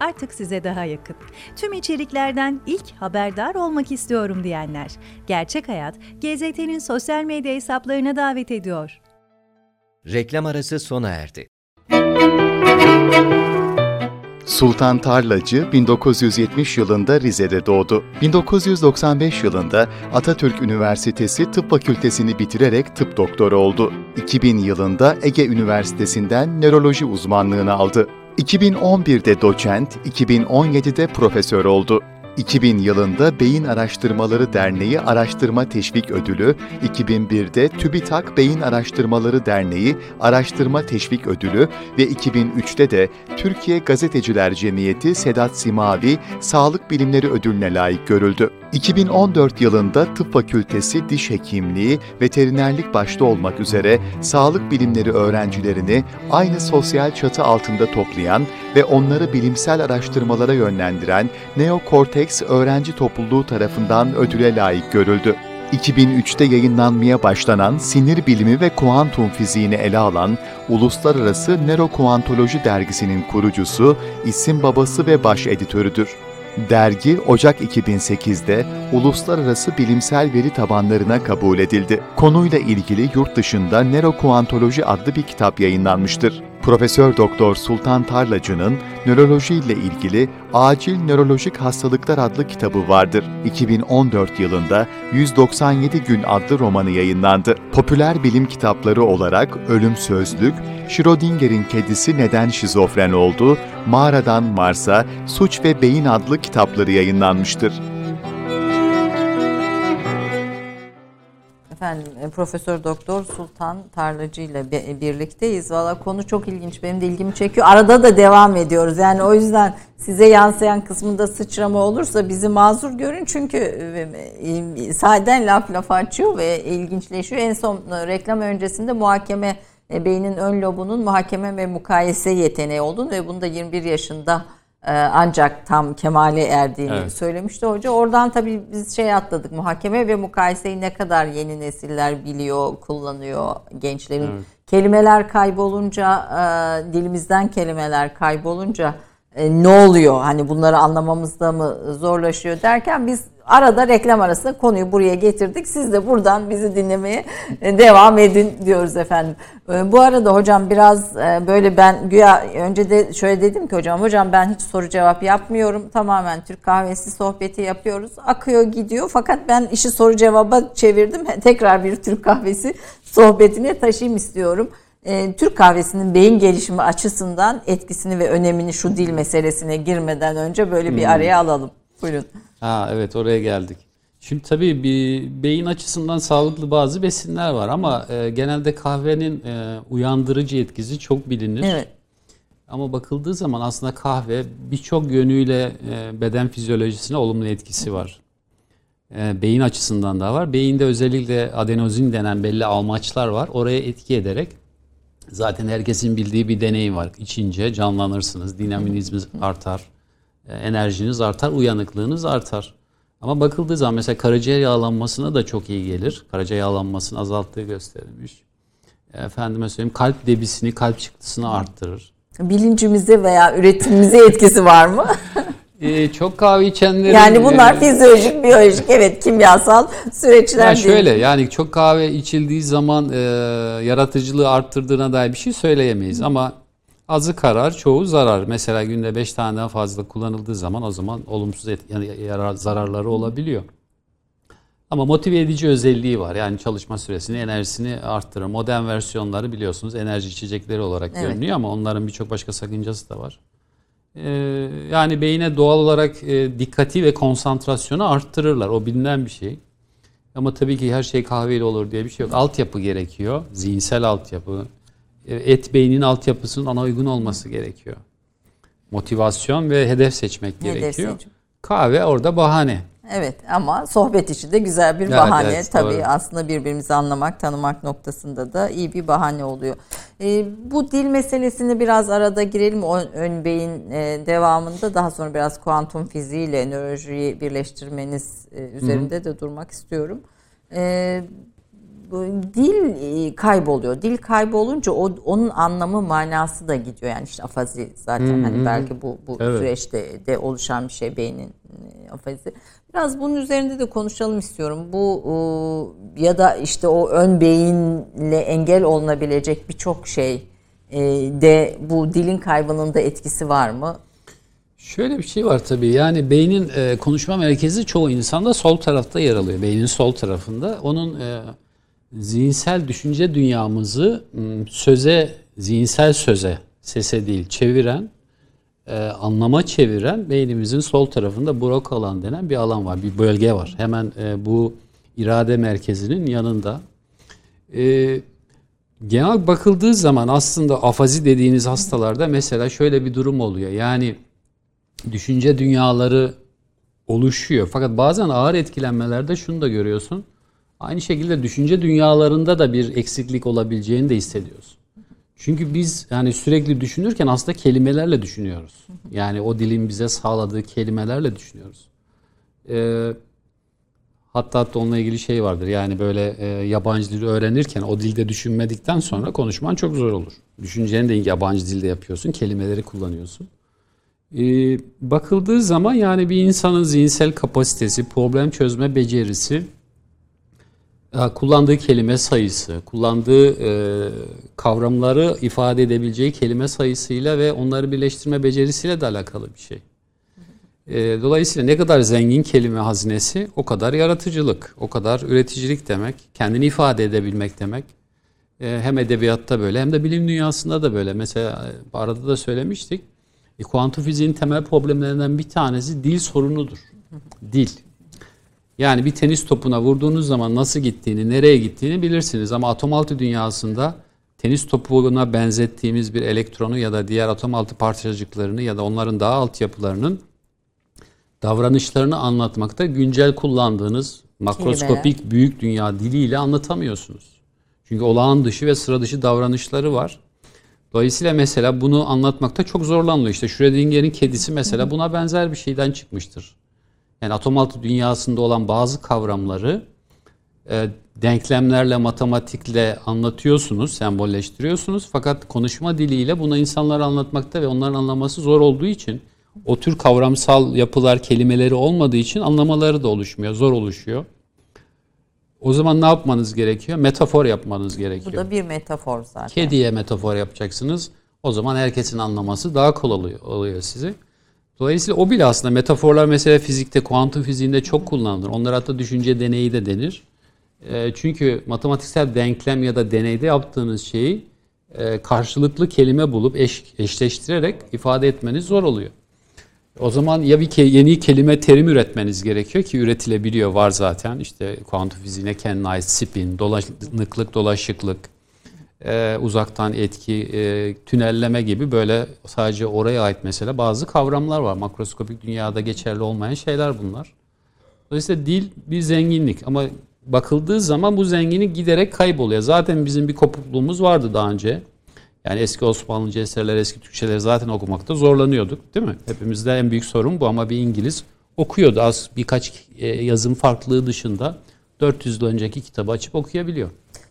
artık size daha yakın. Tüm içeriklerden ilk haberdar olmak istiyorum diyenler. Gerçek Hayat, GZT'nin sosyal medya hesaplarına davet ediyor. Reklam arası sona erdi. Sultan Tarlacı 1970 yılında Rize'de doğdu. 1995 yılında Atatürk Üniversitesi Tıp Fakültesini bitirerek tıp doktoru oldu. 2000 yılında Ege Üniversitesi'nden nöroloji uzmanlığını aldı. 2011'de doçent, 2017'de profesör oldu. 2000 yılında Beyin Araştırmaları Derneği Araştırma Teşvik Ödülü, 2001'de TÜBİTAK Beyin Araştırmaları Derneği Araştırma Teşvik Ödülü ve 2003'te de Türkiye Gazeteciler Cemiyeti Sedat Simavi Sağlık Bilimleri Ödülüne layık görüldü. 2014 yılında Tıp Fakültesi Diş Hekimliği, Veterinerlik başta olmak üzere sağlık bilimleri öğrencilerini aynı sosyal çatı altında toplayan ve onları bilimsel araştırmalara yönlendiren Neokortex Öğrenci Topluluğu tarafından ödüle layık görüldü. 2003'te yayınlanmaya başlanan sinir bilimi ve kuantum fiziğini ele alan Uluslararası Nörokuantoloji dergisinin kurucusu, isim babası ve baş editörüdür. Dergi Ocak 2008'de uluslararası bilimsel veri tabanlarına kabul edildi. Konuyla ilgili yurt dışında Nörokuantoloji adlı bir kitap yayınlanmıştır. Profesör Doktor Sultan Tarlacı'nın nöroloji ile ilgili Acil Nörolojik Hastalıklar adlı kitabı vardır. 2014 yılında 197 Gün adlı romanı yayınlandı. Popüler bilim kitapları olarak Ölüm Sözlük, Schrödinger'in kedisi neden şizofren oldu, Mağaradan Mars'a, Suç ve Beyin adlı kitapları yayınlanmıştır. Efendim e, Profesör Doktor Sultan Tarlacı ile birlikteyiz. Valla konu çok ilginç. Benim de ilgimi çekiyor. Arada da devam ediyoruz. Yani o yüzden size yansıyan kısmında sıçrama olursa bizi mazur görün. Çünkü e, e, sahiden laf laf açıyor ve ilginçleşiyor. En son reklam öncesinde muhakeme beynin ön lobunun muhakeme ve mukayese yeteneği olduğunu ve bunu da 21 yaşında ancak tam kemale erdiğini Evet. söylemişti hoca. Oradan tabii biz şey atladık. Muhakeme ve mukayeseyi ne kadar yeni nesiller biliyor, kullanıyor gençlerin. Kelimeler kaybolunca, e, dilimizden kelimeler kaybolunca e, ne oluyor? Hani bunları anlamamızda mı zorlaşıyor derken biz arada reklam arasında konuyu buraya getirdik. Siz de buradan bizi dinlemeye e, devam edin diyoruz efendim. E, Bu arada hocam biraz e, böyle ben güya önce de şöyle dedim ki hocam hocam ben hiç soru cevap yapmıyorum. Tamamen Türk kahvesi sohbeti yapıyoruz. Akıyor gidiyor fakat ben işi soru cevaba çevirdim. Tekrar bir Türk kahvesi sohbetine taşıyayım istiyorum. E, Türk kahvesinin beyin gelişimi açısından etkisini ve önemini şu dil meselesine girmeden önce böyle bir araya alalım. Buyurun. Ha evet oraya geldik. Şimdi tabii bir beyin açısından sağlıklı bazı besinler var ama e, genelde kahvenin e, uyandırıcı etkisi çok bilinir. Evet. Ama bakıldığı zaman aslında kahve birçok yönüyle e, beden fizyolojisine olumlu etkisi var. E, beyin açısından da var. Beyinde özellikle adenozin denen belli almaçlar var. Oraya etki ederek zaten herkesin bildiği bir deneyim var. İçince canlanırsınız, dinamizminiz artar, e, enerjiniz artar, uyanıklığınız artar. Ama bakıldığı zaman mesela karaciğer yağlanmasına da çok iyi gelir. Karaciğer yağlanmasını azalttığı gösterilmiş. Efendime söyleyeyim kalp debisini, kalp çıktısını arttırır. Bilincimize veya üretimimize etkisi var mı? Ee, çok kahve içenlerin... Yani bunlar e, fizyolojik, biyolojik, evet kimyasal süreçler Ya değil. şöyle yani çok kahve içildiği zaman e, yaratıcılığı arttırdığına dair bir şey söyleyemeyiz ama azı karar çoğu zarar. Mesela günde 5 taneden fazla kullanıldığı zaman o zaman olumsuz et, yani yarar, zararları olabiliyor. Ama motive edici özelliği var. Yani çalışma süresini, enerjisini arttırır. Modern versiyonları biliyorsunuz enerji içecekleri olarak Evet. görünüyor ama onların birçok başka sakıncası da var. Ee, yani beyine doğal olarak e, dikkati ve konsantrasyonu arttırırlar. O bilinen bir şey. Ama tabii ki her şey kahveyle olur diye bir şey yok. Altyapı gerekiyor. Zihinsel altyapı. E, Et beynin altyapısının ona uygun olması gerekiyor. Motivasyon ve hedef seçmek Hedef gerekiyor. seçim. Kahve orada bahane. Evet ama sohbet için de güzel bir Evet, bahane. evet, Tabii doğru. aslında birbirimizi anlamak, tanımak noktasında da iyi bir bahane oluyor. Ee, bu dil meselesini biraz arada girelim. O ön beyin e, devamında daha sonra biraz kuantum fiziğiyle nörolojiyi birleştirmeniz e, üzerinde de durmak istiyorum. Bu dil e, kayboluyor. Dil kaybolunca o, onun anlamı manası da gidiyor. Yani işte afazi zaten hani belki bu bu Evet. süreçte de oluşan bir şey beynin e, afazi. Biraz bunun üzerinde de konuşalım istiyorum. Bu ya da işte o ön beyinle engel olunabilecek birçok şey e, de bu dilin kaybının da etkisi var mı? Şöyle bir şey var tabii. Yani beynin e, konuşma merkezi çoğu insanda sol tarafta yer alıyor. Beynin sol tarafında. Onun e, zihinsel düşünce dünyamızı m, söze, zihinsel söze, sese değil çeviren, e, anlama çeviren beynimizin sol tarafında Broca alan denen bir alan var. Bir bölge var. Hemen e, bu irade merkezinin yanında. E, genel bakıldığı zaman aslında afazi dediğiniz hastalarda mesela şöyle bir durum oluyor. Yani düşünce dünyaları oluşuyor. Fakat bazen ağır etkilenmelerde şunu da görüyorsun. Aynı şekilde düşünce dünyalarında da bir eksiklik olabileceğini de hissediyorsun. Çünkü biz yani sürekli düşünürken aslında kelimelerle düşünüyoruz. Yani o dilin bize sağladığı kelimelerle düşünüyoruz. Ee, hatta hatta onunla ilgili şey vardır. Yani böyle e, yabancı dili öğrenirken o dilde düşünmedikten sonra konuşman çok zor olur. Düşünceni de yabancı dilde yapıyorsun, kelimeleri kullanıyorsun. Ee, bakıldığı zaman yani bir insanın zihinsel kapasitesi, problem çözme becerisi, kullandığı kelime sayısı, kullandığı e, kavramları ifade edebileceği kelime sayısıyla ve onları birleştirme becerisiyle de alakalı bir şey. E, dolayısıyla ne kadar zengin kelime hazinesi o kadar yaratıcılık, o kadar üreticilik demek, kendini ifade edebilmek demek. E, hem edebiyatta böyle hem de bilim dünyasında da böyle. Mesela arada da söylemiştik. E, kuantum fiziğin temel problemlerinden bir tanesi dil sorunudur. Dil. Yani bir tenis topuna vurduğunuz zaman nasıl gittiğini, nereye gittiğini bilirsiniz. Ama atom altı dünyasında tenis topuna benzettiğimiz bir elektronu ya da diğer atom altı parçacıklarını ya da onların daha alt yapılarının davranışlarını anlatmakta güncel kullandığınız makroskopik Kelimeler. büyük dünya diliyle anlatamıyorsunuz. Çünkü olağan dışı ve sıra dışı davranışları var. Dolayısıyla mesela bunu anlatmakta çok zorlanıyor. İşte Schrödinger'in kedisi mesela buna benzer bir şeyden çıkmıştır. Yani atom altı dünyasında olan bazı kavramları e, denklemlerle, matematikle anlatıyorsunuz, sembolleştiriyorsunuz. Fakat konuşma diliyle bunu insanlara anlatmakta ve onların anlaması zor olduğu için o tür kavramsal yapılar, kelimeleri olmadığı için anlamaları da oluşmuyor, zor oluşuyor. O zaman ne yapmanız gerekiyor? Metafor yapmanız gerekiyor. Bu da bir metafor zaten. Kediye metafor yapacaksınız. O zaman herkesin anlaması daha kolay oluyor sizi. Dolayısıyla o bile aslında metaforlar mesela fizikte, kuantum fiziğinde çok kullanılır. Onlar hatta düşünce deneyi de denir. E, çünkü matematiksel denklem ya da deneyde yaptığınız şeyi e, karşılıklı kelime bulup eş, eşleştirerek ifade etmeniz zor oluyor. O zaman ya bir ke yeni kelime terim üretmeniz gerekiyor ki üretilebiliyor var zaten. İşte kuantum fiziğine kendine ait spin, dolanıklık, dolaşıklık, e, uzaktan etki, e, tünelleme gibi böyle sadece oraya ait mesela bazı kavramlar var. Makroskopik dünyada geçerli olmayan şeyler bunlar. Dolayısıyla dil bir zenginlik ama bakıldığı zaman bu zenginlik giderek kayboluyor. Zaten bizim bir kopukluğumuz vardı daha önce. Yani eski Osmanlıca eserler, eski Türkçeleri zaten okumakta zorlanıyorduk değil mi? Hepimizde en büyük sorun bu ama bir İngiliz okuyordu az birkaç e, yazım farklılığı dışında 400 yıl önceki kitabı açıp okuyabiliyor.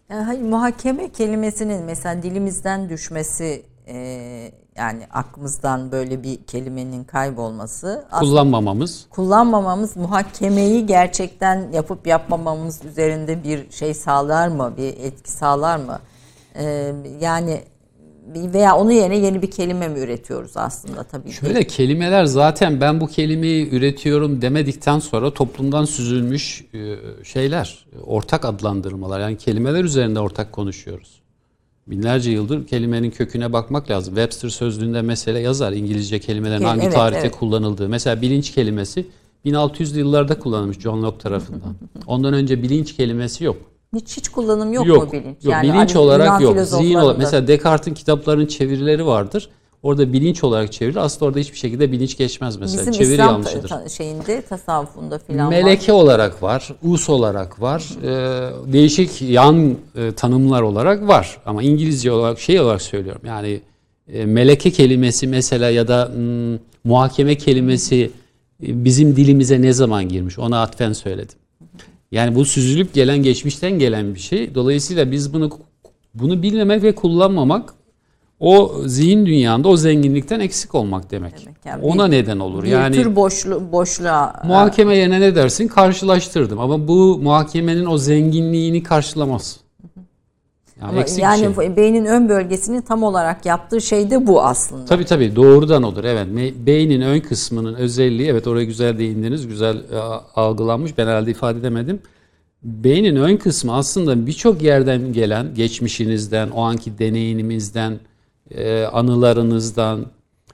Yani hayır, muhakeme kelimesinin mesela dilimizden düşmesi e, yani aklımızdan böyle bir kelimenin kaybolması kullanmamamız. kullanmamamız muhakemeyi gerçekten yapıp yapmamamız üzerinde bir şey sağlar mı bir etki sağlar mı? Ee, yani veya onun yerine yeni bir kelime mi üretiyoruz aslında tabii Şöyle ki. kelimeler zaten ben bu kelimeyi üretiyorum demedikten sonra toplumdan süzülmüş e, şeyler, ortak adlandırmalar. Yani kelimeler üzerinde ortak konuşuyoruz. Binlerce yıldır kelimenin köküne bakmak lazım. Webster sözlüğünde mesela yazar İngilizce kelimelerin hangi evet, tarihte evet. kullanıldığı. Mesela bilinç kelimesi 1600'lü yıllarda kullanılmış John Locke tarafından. Ondan önce bilinç kelimesi yok. Hiç hiç kullanım yok, yok mu bilinç? Yok, yani bilinç hani olarak yok. Zihin olarak. Mesela Descartes'in kitaplarının çevirileri vardır. Orada bilinç olarak çevirilir. Aslında orada hiçbir şekilde bilinç geçmez mesela. Bizim Çeviri İslam yanlışıdır. Ta- şeyinde, tasavvufunda filan Meleke var. olarak var, us olarak var. E, değişik yan e, tanımlar olarak var. Ama İngilizce olarak şey olarak söylüyorum. Yani e, meleke kelimesi mesela ya da m, muhakeme kelimesi e, bizim dilimize ne zaman girmiş? Ona atfen söyledim. Yani bu süzülüp gelen geçmişten gelen bir şey. Dolayısıyla biz bunu bunu bilmemek ve kullanmamak o zihin dünyanda o zenginlikten eksik olmak demek. demek yani Ona bir, neden olur. Bir yani tür boşlu, boşluğa muhakeme yerine ne dersin? Karşılaştırdım ama bu muhakemenin o zenginliğini karşılamaz. Yani Ama eksik yani şey. beynin ön bölgesini tam olarak yaptığı şey de bu aslında. Tabii tabii doğrudan odur. Evet beynin ön kısmının özelliği evet oraya güzel değindiniz. Güzel e, algılanmış. Ben herhalde ifade edemedim. Beynin ön kısmı aslında birçok yerden gelen geçmişinizden, o anki deneyimimizden, e, anılarınızdan,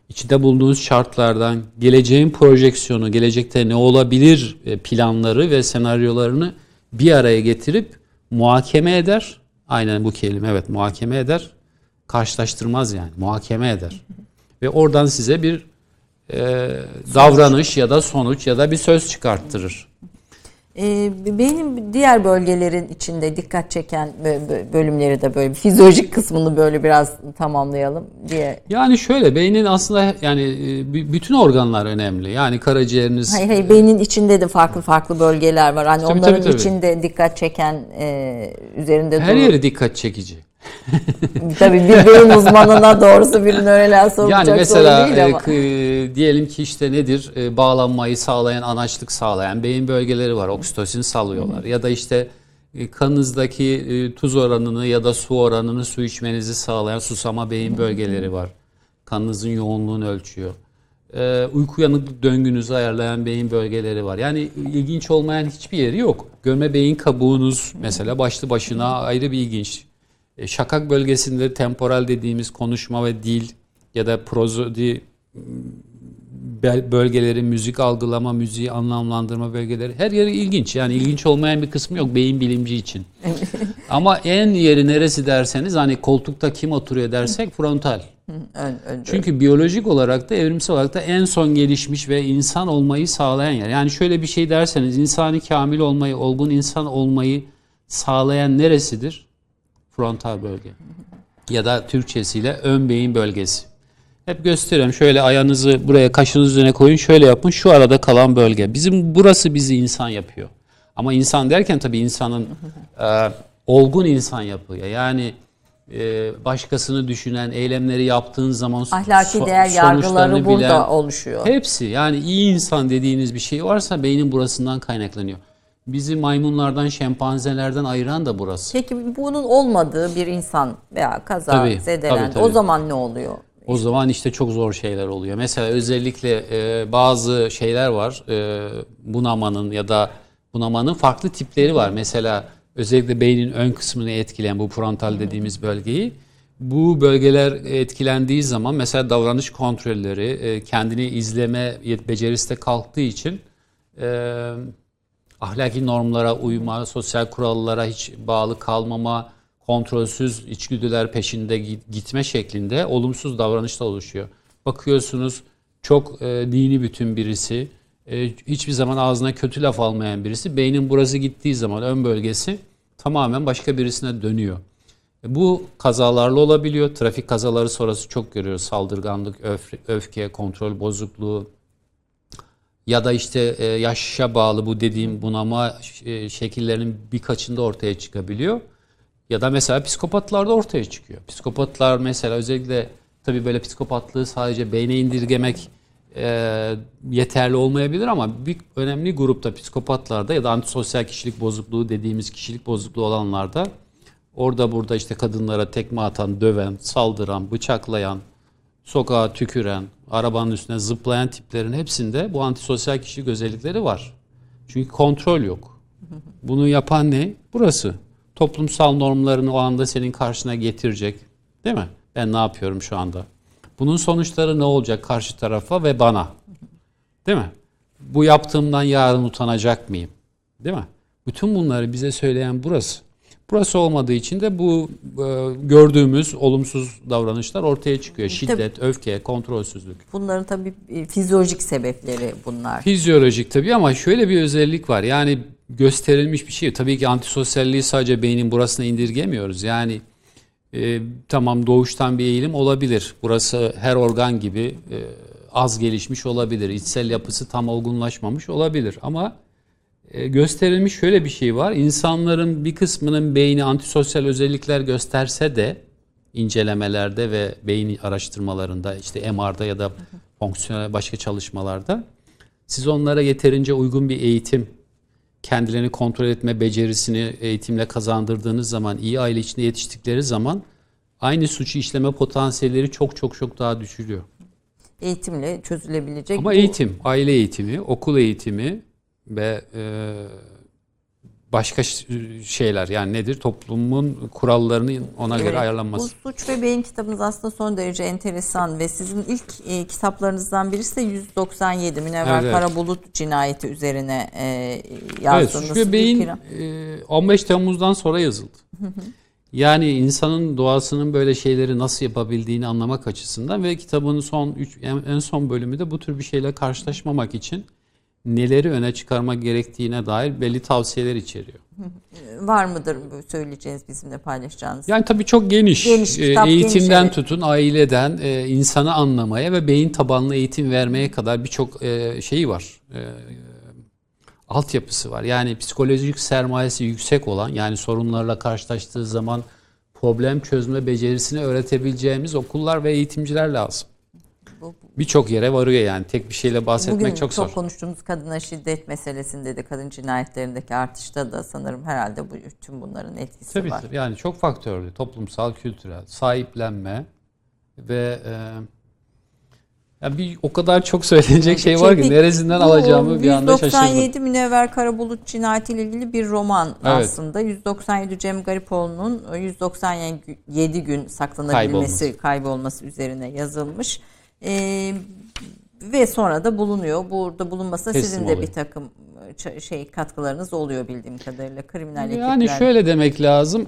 içinde bulunduğunuz şartlardan, geleceğin projeksiyonu, gelecekte ne olabilir e, planları ve senaryolarını bir araya getirip muhakeme eder. Aynen bu kelime evet muhakeme eder. Karşılaştırmaz yani muhakeme eder. Ve oradan size bir e, davranış ya da sonuç ya da bir söz çıkarttırır. Ee, beynin diğer bölgelerin içinde dikkat çeken bö- bö- bölümleri de böyle fizyolojik kısmını böyle biraz tamamlayalım diye. Yani şöyle beynin aslında yani e, bütün organlar önemli. Yani karaciğeriniz Hayır hayır beynin içinde de farklı farklı bölgeler var. Hani Tabii, onların tabii, tabii. içinde dikkat çeken e, üzerinde her duru- yeri dikkat çekici. Tabii bir beyin uzmanına doğrusu bir nörolog soracak Yani mesela değil e, ama. k- diyelim ki işte nedir E, bağlanmayı sağlayan, anaçlık sağlayan beyin bölgeleri var. Oksitosin salıyorlar. Ya da işte e, kanınızdaki e, tuz oranını ya da su oranını su içmenizi sağlayan susama beyin bölgeleri var. Kanınızın yoğunluğunu ölçüyor. E, uyku uyanıklık döngünüzü ayarlayan beyin bölgeleri var. Yani ilginç olmayan hiçbir yeri yok. Göme beyin kabuğunuz mesela başlı başına ayrı bir ilginç. E, Şakak bölgesinde temporal dediğimiz konuşma ve dil ya da prozodi bölgeleri, müzik algılama, müziği anlamlandırma bölgeleri her yeri ilginç. Yani ilginç olmayan bir kısmı yok beyin bilimci için. Ama en yeri neresi derseniz hani koltukta kim oturuyor dersek frontal. Çünkü biyolojik olarak da evrimsel olarak da en son gelişmiş ve insan olmayı sağlayan yer. Yani şöyle bir şey derseniz insani kamil olmayı, olgun insan olmayı sağlayan neresidir? Frontal bölge. Ya da Türkçesiyle ön beyin bölgesi. Hep gösteriyorum. Şöyle ayağınızı buraya kaşınız üzerine koyun. Şöyle yapın. Şu arada kalan bölge. Bizim burası bizi insan yapıyor. Ama insan derken tabii insanın e, olgun insan yapıyor. Yani e, başkasını düşünen, eylemleri yaptığın zaman ahlaki so- değer yargıları sonuçlarını burada bilen- oluşuyor. Hepsi yani iyi insan dediğiniz bir şey varsa beynin burasından kaynaklanıyor. Bizi maymunlardan, şempanzelerden ayıran da burası. Peki bunun olmadığı bir insan veya kaza Tabii, zedelendi. tabii, tabii. O zaman ne oluyor? O zaman işte çok zor şeyler oluyor. Mesela özellikle e, bazı şeyler var. E, bunamanın ya da bunamanın farklı tipleri var. Mesela özellikle beynin ön kısmını etkileyen bu frontal dediğimiz bölgeyi. Bu bölgeler etkilendiği zaman mesela davranış kontrolleri, e, kendini izleme becerisi de kalktığı için e, ahlaki normlara uyma, sosyal kurallara hiç bağlı kalmama, kontrolsüz içgüdüler peşinde git- gitme şeklinde olumsuz davranışlar oluşuyor. Bakıyorsunuz çok e, dini bütün birisi, e, hiçbir zaman ağzına kötü laf almayan birisi, beynin burası gittiği zaman ön bölgesi tamamen başka birisine dönüyor. E, Bu kazalarla olabiliyor. Trafik kazaları sonrası çok görüyoruz. Saldırganlık, öf- öfke, kontrol bozukluğu, ya da işte e, yaşa bağlı bu dediğim bunama e, şekillerinin birkaçında ortaya çıkabiliyor. Ya da mesela psikopatlarda ortaya çıkıyor. Psikopatlar mesela özellikle tabii böyle psikopatlığı sadece beyne indirgemek e, yeterli olmayabilir ama bir önemli grupta psikopatlarda ya da antisosyal kişilik bozukluğu dediğimiz kişilik bozukluğu olanlarda orada burada işte kadınlara tekme atan, döven, saldıran, bıçaklayan, sokağa tüküren, arabanın üstüne zıplayan tiplerin hepsinde bu antisosyal kişilik özellikleri var. Çünkü kontrol yok. Bunu yapan ne? Burası. Toplumsal normlarını o anda senin karşına getirecek. Değil mi? Ben ne yapıyorum şu anda? Bunun sonuçları ne olacak karşı tarafa ve bana? Değil mi? Bu yaptığımdan yarın utanacak mıyım? Değil mi? Bütün bunları bize söyleyen burası. Burası olmadığı için de bu e, gördüğümüz olumsuz davranışlar ortaya çıkıyor. Şiddet, öfke, kontrolsüzlük. Bunların tabii e, fizyolojik sebepleri bunlar. Fizyolojik tabii ama şöyle bir özellik var. Yani gösterilmiş bir şey. Tabii ki antisosyalliği sadece beynin burasına indirgemiyoruz. Yani e, tamam doğuştan bir eğilim olabilir. Burası her organ gibi e, az gelişmiş olabilir. İçsel yapısı tam olgunlaşmamış olabilir. Ama gösterilmiş şöyle bir şey var. İnsanların bir kısmının beyni antisosyal özellikler gösterse de incelemelerde ve beyin araştırmalarında işte MR'da ya da fonksiyonel başka çalışmalarda siz onlara yeterince uygun bir eğitim, kendilerini kontrol etme becerisini eğitimle kazandırdığınız zaman, iyi aile içinde yetiştikleri zaman aynı suçu işleme potansiyelleri çok çok çok daha düşülüyor. Eğitimle çözülebilecek. Ama bu- eğitim, aile eğitimi, okul eğitimi ve e, başka şeyler yani nedir? Toplumun kurallarının ona göre Evet, ayarlanması. Bu Suç ve Beyin kitabınız aslında son derece enteresan ve sizin ilk e, kitaplarınızdan birisi de 197 Münevver Evet. Karabulut cinayeti üzerine e, Evet, yazdığınız Suç ve Beyin e, 15 Temmuz'dan sonra yazıldı. Yani insanın doğasının böyle şeyleri nasıl yapabildiğini anlamak açısından ve kitabın son üç, en son bölümü de bu tür bir şeyle karşılaşmamak için neleri öne çıkarmak gerektiğine dair belli tavsiyeler içeriyor. Var mıdır söyleyeceğiniz bizimle paylaşacağınız? Yani tabii çok geniş. Geniş, Ee, kitap Eğitimden geniş, tutun, aileden, e, insanı anlamaya ve beyin tabanlı eğitim vermeye kadar birçok e, şeyi var. E, altyapısı var. Yani psikolojik sermayesi yüksek olan, yani sorunlarla karşılaştığı zaman problem çözme becerisini öğretebileceğimiz okullar ve eğitimciler lazım. Bu- Birçok yere varıyor yani. Tek bir şeyle bahsetmek Bugün çok çok, zor. konuştuğumuz kadına şiddet meselesinde de kadın cinayetlerindeki artışta da sanırım herhalde bu tüm bunların etkisi Tabii var. tabii. Yani çok faktörlü. Toplumsal, kültürel, sahiplenme ve e, ya bir o kadar çok söylenecek şey var ki neresinden alacağımı bir anda şaşırdım. 197 Münevver Karabulut cinayetiyle ilgili bir roman Evet. aslında. 197 Cem Garipoğlu'nun 197 gün saklanabilmesi, Kaybolması. kaybolması üzerine yazılmış. Ee, ve sonra da bulunuyor. Burada bulunmasına Teslim sizin de oluyor. bir takım şey katkılarınız oluyor bildiğim kadarıyla. Kriminal Yani ekipler. şöyle demek lazım.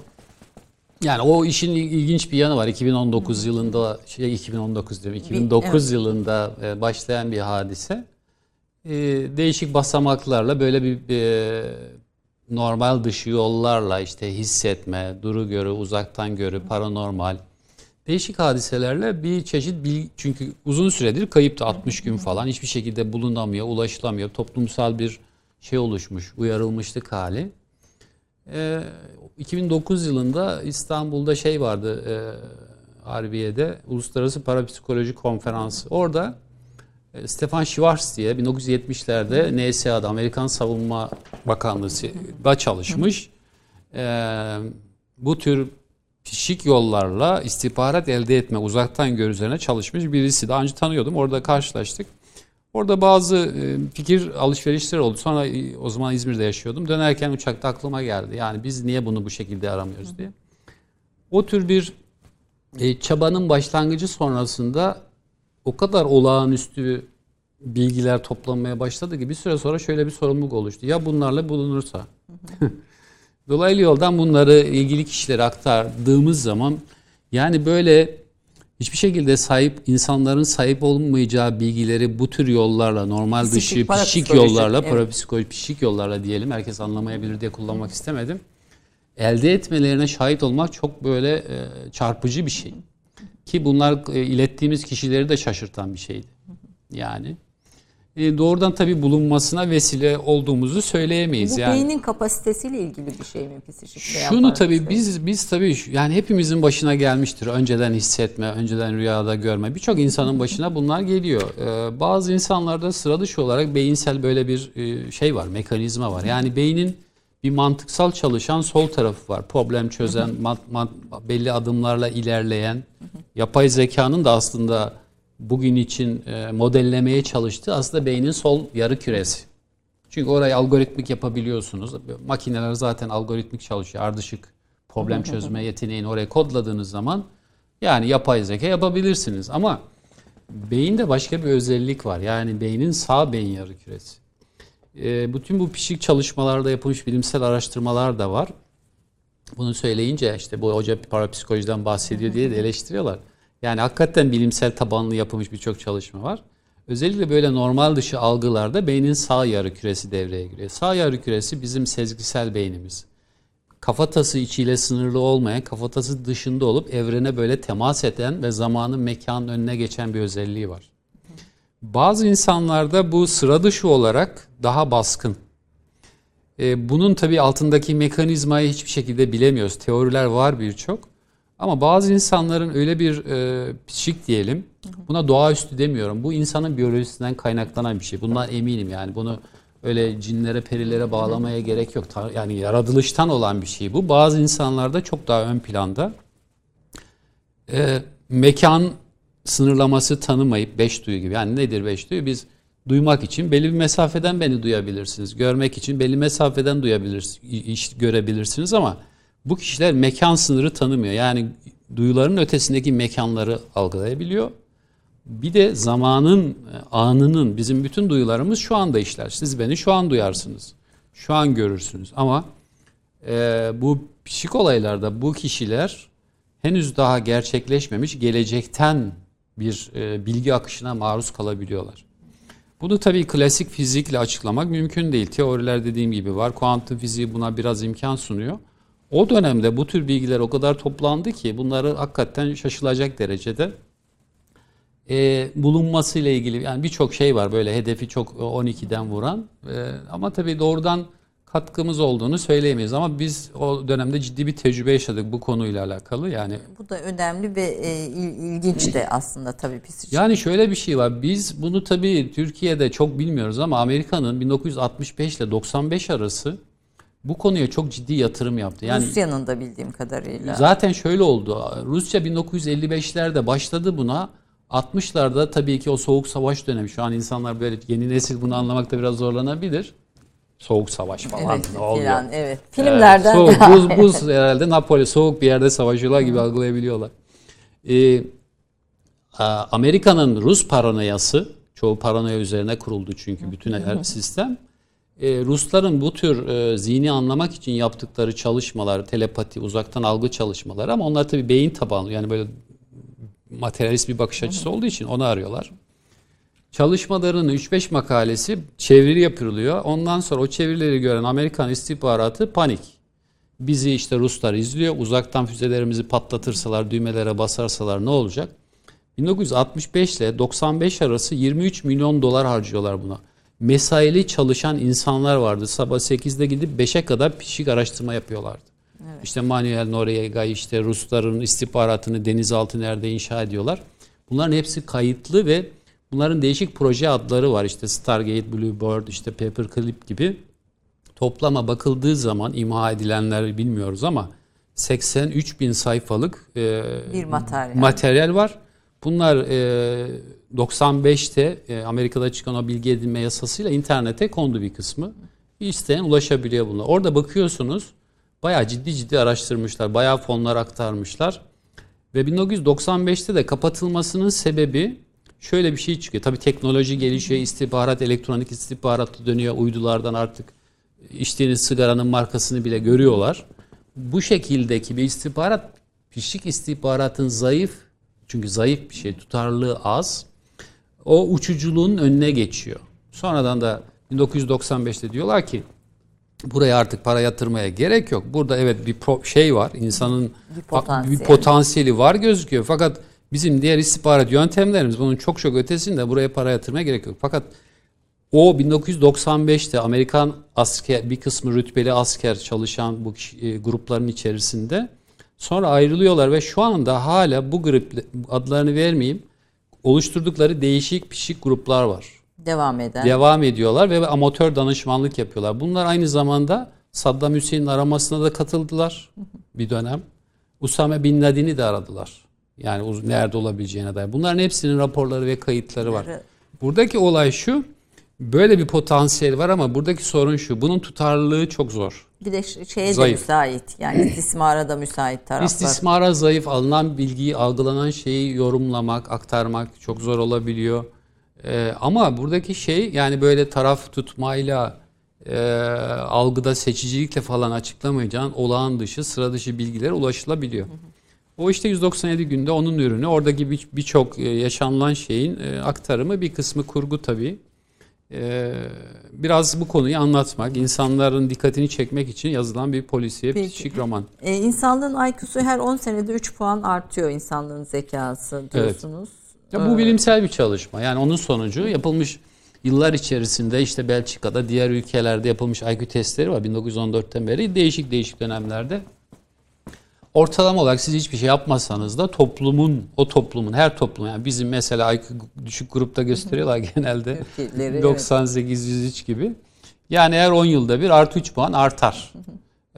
Yani o işin il- ilginç bir yanı var. 2019 yılında şey 2019 diyorum. 2009 yılında e, başlayan bir hadise. E, değişik basamaklarla böyle bir e, normal dışı yollarla işte hissetme, duru görü, uzaktan görü, paranormal değişik hadiselerle bir çeşit bilgi çünkü uzun süredir kayıptı 60 gün falan hiçbir şekilde bulunamıyor, ulaşılamıyor. Toplumsal bir şey oluşmuş, uyarılmışlık hali. Ee, 2009 yılında İstanbul'da şey vardı e, Harbiye'de Uluslararası Parapsikoloji Konferansı. Orada e, Stefan Schwartz diye 1970'lerde NSA'da Amerikan Savunma Bakanlığı'da çalışmış. Ee, bu tür pişik yollarla istihbarat elde etme, uzaktan gör üzerine çalışmış birisi. Daha önce tanıyordum. Orada karşılaştık. Orada bazı e, fikir alışverişleri oldu. Sonra e, o zaman İzmir'de yaşıyordum. Dönerken uçakta aklıma geldi. Yani biz niye bunu bu şekilde aramıyoruz diye. O tür bir e, çabanın başlangıcı sonrasında o kadar olağanüstü bilgiler toplanmaya başladı ki bir süre sonra şöyle bir sorumluluk oluştu. Ya bunlarla bulunursa? Dolaylı yoldan bunları ilgili kişilere aktardığımız zaman yani böyle hiçbir şekilde sahip insanların sahip olmayacağı bilgileri bu tür yollarla normal Psikik, dışı pişik yollarla evet. parapsikolojik pişik yollarla diyelim herkes anlamayabilir diye kullanmak istemedim. Elde etmelerine şahit olmak çok böyle e, çarpıcı bir şey. Ki bunlar e, ilettiğimiz kişileri de şaşırtan bir şeydi. Yani doğrudan tabii bulunmasına vesile olduğumuzu söyleyemeyiz. Bu yani. beynin kapasitesiyle ilgili bir şey mi psikik veya Şunu tabii parapsikolojik? biz biz tabii şu- yani hepimizin başına gelmiştir. Önceden hissetme, önceden rüyada görme. Birçok insanın başına bunlar geliyor. Ee, bazı insanlarda sıra dışı olarak beyinsel böyle bir e, şey var, mekanizma var. Yani beynin bir mantıksal çalışan sol tarafı var. Problem çözen, mat- mat- belli adımlarla ilerleyen. Yapay zekanın da aslında bugün için e, modellemeye çalıştığı aslında beynin sol yarı küresi. Çünkü orayı algoritmik yapabiliyorsunuz. Makineler zaten algoritmik çalışıyor. Ardışık problem çözme yeteneğini oraya kodladığınız zaman yani yapay zeka yapabilirsiniz. Ama beyinde başka bir özellik var. Yani beynin sağ beyin yarı küresi. E, bütün bu pişik çalışmalarda yapılmış bilimsel araştırmalar da var. Bunu söyleyince işte bu hoca parapsikolojiden bahsediyor diye de eleştiriyorlar. Yani hakikaten bilimsel tabanlı yapılmış birçok çalışma var. Özellikle böyle normal dışı algılarda beynin sağ yarı küresi devreye giriyor. Sağ yarı küresi bizim sezgisel beynimiz. Kafatası içiyle sınırlı olmayan, kafatası dışında olup evrene böyle temas eden ve zamanın mekanın önüne geçen bir özelliği var. Bazı insanlarda bu sıra dışı olarak daha baskın. E, bunun tabii altındaki mekanizmayı hiçbir şekilde bilemiyoruz. Teoriler var birçok. Ama bazı insanların öyle bir e, psikik diyelim, buna doğaüstü demiyorum. Bu insanın biyolojisinden kaynaklanan bir şey. Bundan eminim yani. Bunu öyle cinlere perilere bağlamaya gerek yok. Yani yaratılıştan olan bir şey bu. Bazı insanlarda çok daha ön planda. Ee, mekan sınırlaması tanımayıp beş duyu gibi. Yani nedir beş duyu? Biz duymak için belli bir mesafeden beni duyabilirsiniz. Görmek için belli mesafeden duyabilirsiniz, görebilirsiniz ama bu kişiler mekan sınırı tanımıyor. Yani duyuların ötesindeki mekanları algılayabiliyor. Bir de zamanın, anının, bizim bütün duyularımız şu anda işler. Siz beni şu an duyarsınız. Şu an görürsünüz. Ama e, bu psik olaylarda bu kişiler henüz daha gerçekleşmemiş gelecekten bir e, bilgi akışına maruz kalabiliyorlar. Bunu tabii klasik fizikle açıklamak mümkün değil. Teoriler dediğim gibi var. Kuantum fiziği buna biraz imkan sunuyor. O dönemde bu tür bilgiler o kadar toplandı ki bunları hakikaten şaşılacak derecede e, bulunmasıyla ilgili yani birçok şey var böyle hedefi çok 12'den vuran E, ama tabii doğrudan katkımız olduğunu söyleyemeyiz ama biz o dönemde ciddi bir tecrübe yaşadık bu konuyla alakalı yani Bu da önemli ve e, il- ilginç de aslında tabii psikolojik. yani şöyle bir şey var. Biz bunu tabii Türkiye'de çok bilmiyoruz ama Amerika'nın 1965 ile 95 arası bu konuya çok ciddi yatırım yaptı. Yani Rusya'nın da bildiğim kadarıyla. zaten şöyle oldu. Rusya 1955'lerde başladı buna. 60'larda tabii ki o soğuk savaş dönemi. Şu an insanlar böyle yeni nesil bunu anlamakta biraz zorlanabilir. Soğuk savaş falan evet, ne oluyor? evet. Filmlerden soğuk, buz, buz herhalde Napoli soğuk bir yerde savaşıyorlar gibi algılayabiliyorlar. Ee, Amerika'nın Rus paranoyası, çoğu paranoya üzerine kuruldu çünkü bütün her sistem. Ee, Rusların bu tür e, zihni anlamak için yaptıkları çalışmalar, telepati, uzaktan algı çalışmaları ama onlar tabii beyin tabanlı yani böyle materyalist bir bakış açısı olduğu için onu arıyorlar. Çalışmalarının 3-5 makalesi çeviri yapılıyor. Ondan sonra o çevirileri gören Amerikan istihbaratı panik. Bizi işte Ruslar izliyor. Uzaktan füzelerimizi patlatırsalar, düğmelere basarsalar ne olacak? 1965 ile 95 arası 23 milyon dolar harcıyorlar buna. Mesaili çalışan insanlar vardı. Sabah 8'de gidip 5'e kadar pişik araştırma yapıyorlardı. İşte Manuel Noriega işte Rusların istihbaratını denizaltı nerede inşa ediyorlar. Bunların hepsi kayıtlı ve bunların değişik proje adları var. İşte Stargate, Bluebird, işte Paperclip gibi. Toplama bakıldığı zaman imha edilenleri bilmiyoruz ama 83 bin sayfalık e, bir materyal. materyal var. Bunlar e, 95'te e, Amerika'da çıkan o bilgi edinme yasasıyla internete kondu bir kısmı. İsteyen ulaşabiliyor buna. Orada bakıyorsunuz bayağı ciddi ciddi araştırmışlar. Bayağı fonlar aktarmışlar. Ve 1995'te de kapatılmasının sebebi şöyle bir şey çıkıyor. Tabii teknoloji gelişiyor, istihbarat, elektronik istihbarat dönüyor. Uydulardan artık içtiğiniz sigaranın markasını bile görüyorlar. Bu şekildeki bir istihbarat, pişik istihbaratın zayıf, çünkü zayıf bir şey, tutarlılığı az. O uçuculuğun önüne geçiyor. Sonradan da 1995'te diyorlar ki buraya artık para yatırmaya gerek yok. Burada evet bir şey var. insanın Bir potansiyel. bir potansiyeli var gözüküyor. Fakat bizim diğer istihbarat yöntemlerimiz bunun çok çok ötesinde buraya para yatırmaya gerek yok. Fakat o 1995'te Amerikan asker bir kısmı rütbeli asker çalışan bu e, grupların içerisinde sonra ayrılıyorlar ve şu anda hala bu grup adlarını vermeyeyim oluşturdukları değişik pişik gruplar var Devam eden. devam ediyorlar ve amatör danışmanlık yapıyorlar. Bunlar aynı zamanda Saddam Hüseyin'in aramasına da katıldılar bir dönem. Usame Bin Laden'i de aradılar. Yani nerede olabileceğine dair. Bunların hepsinin raporları ve kayıtları var. Buradaki olay şu. Böyle bir potansiyel var ama buradaki sorun şu. Bunun tutarlılığı çok zor. Bir de şeye Zayıf. de müsait. Yani istismara da müsait taraflar. İstismara zayıf alınan bilgiyi, algılanan şeyi yorumlamak, aktarmak çok zor olabiliyor. Ee, ama buradaki şey yani böyle taraf tutmayla, e, algıda seçicilikle falan açıklamayacağın olağan dışı, sıra dışı bilgilere ulaşılabiliyor. O işte 197 günde onun ürünü. Oradaki bir- birçok e, yaşanılan şeyin e, aktarımı bir kısmı kurgu tabii. Ee, biraz bu konuyu anlatmak, insanların dikkatini çekmek için yazılan bir polisiye Peki. psikik roman. Ee, insanlığın IQ'su her 10 senede 3 puan artıyor insanlığın zekası diyorsunuz. Ya bu bilimsel bir çalışma. Yani onun sonucu yapılmış yıllar içerisinde işte Belçika'da diğer ülkelerde yapılmış IQ testleri var 1914'ten beri değişik değişik dönemlerde. Ortalama olarak siz hiçbir şey yapmasanız da toplumun, o toplumun, her toplum yani bizim mesela IQ düşük grupta gösteriyorlar genelde. Ülkeleri, evet. 98 103 gibi. Yani eğer 10 yılda bir artı 3 puan artar.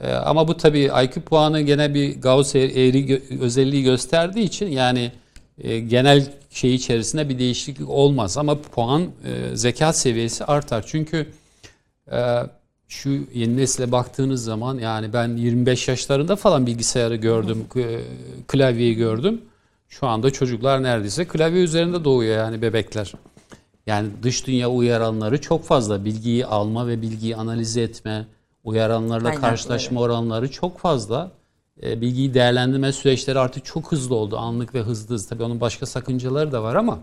Ee, ama bu tabii IQ puanı gene bir Gauss eğri gö- özelliği gösterdiği için yani e, genel şey içerisinde bir değişiklik olmaz. Ama puan e, zeka seviyesi artar. Çünkü e, şu yeni nesile baktığınız zaman yani ben 25 yaşlarında falan bilgisayarı gördüm, klavyeyi gördüm. Şu anda çocuklar neredeyse klavye üzerinde doğuyor yani bebekler. Yani dış dünya uyaranları çok fazla. Bilgiyi alma ve bilgiyi analiz etme, uyaranlarla Kaynakları. karşılaşma oranları çok fazla. E, bilgiyi değerlendirme süreçleri artık çok hızlı oldu. Anlık ve hızlı hızlı. Tabii onun başka sakıncaları da var ama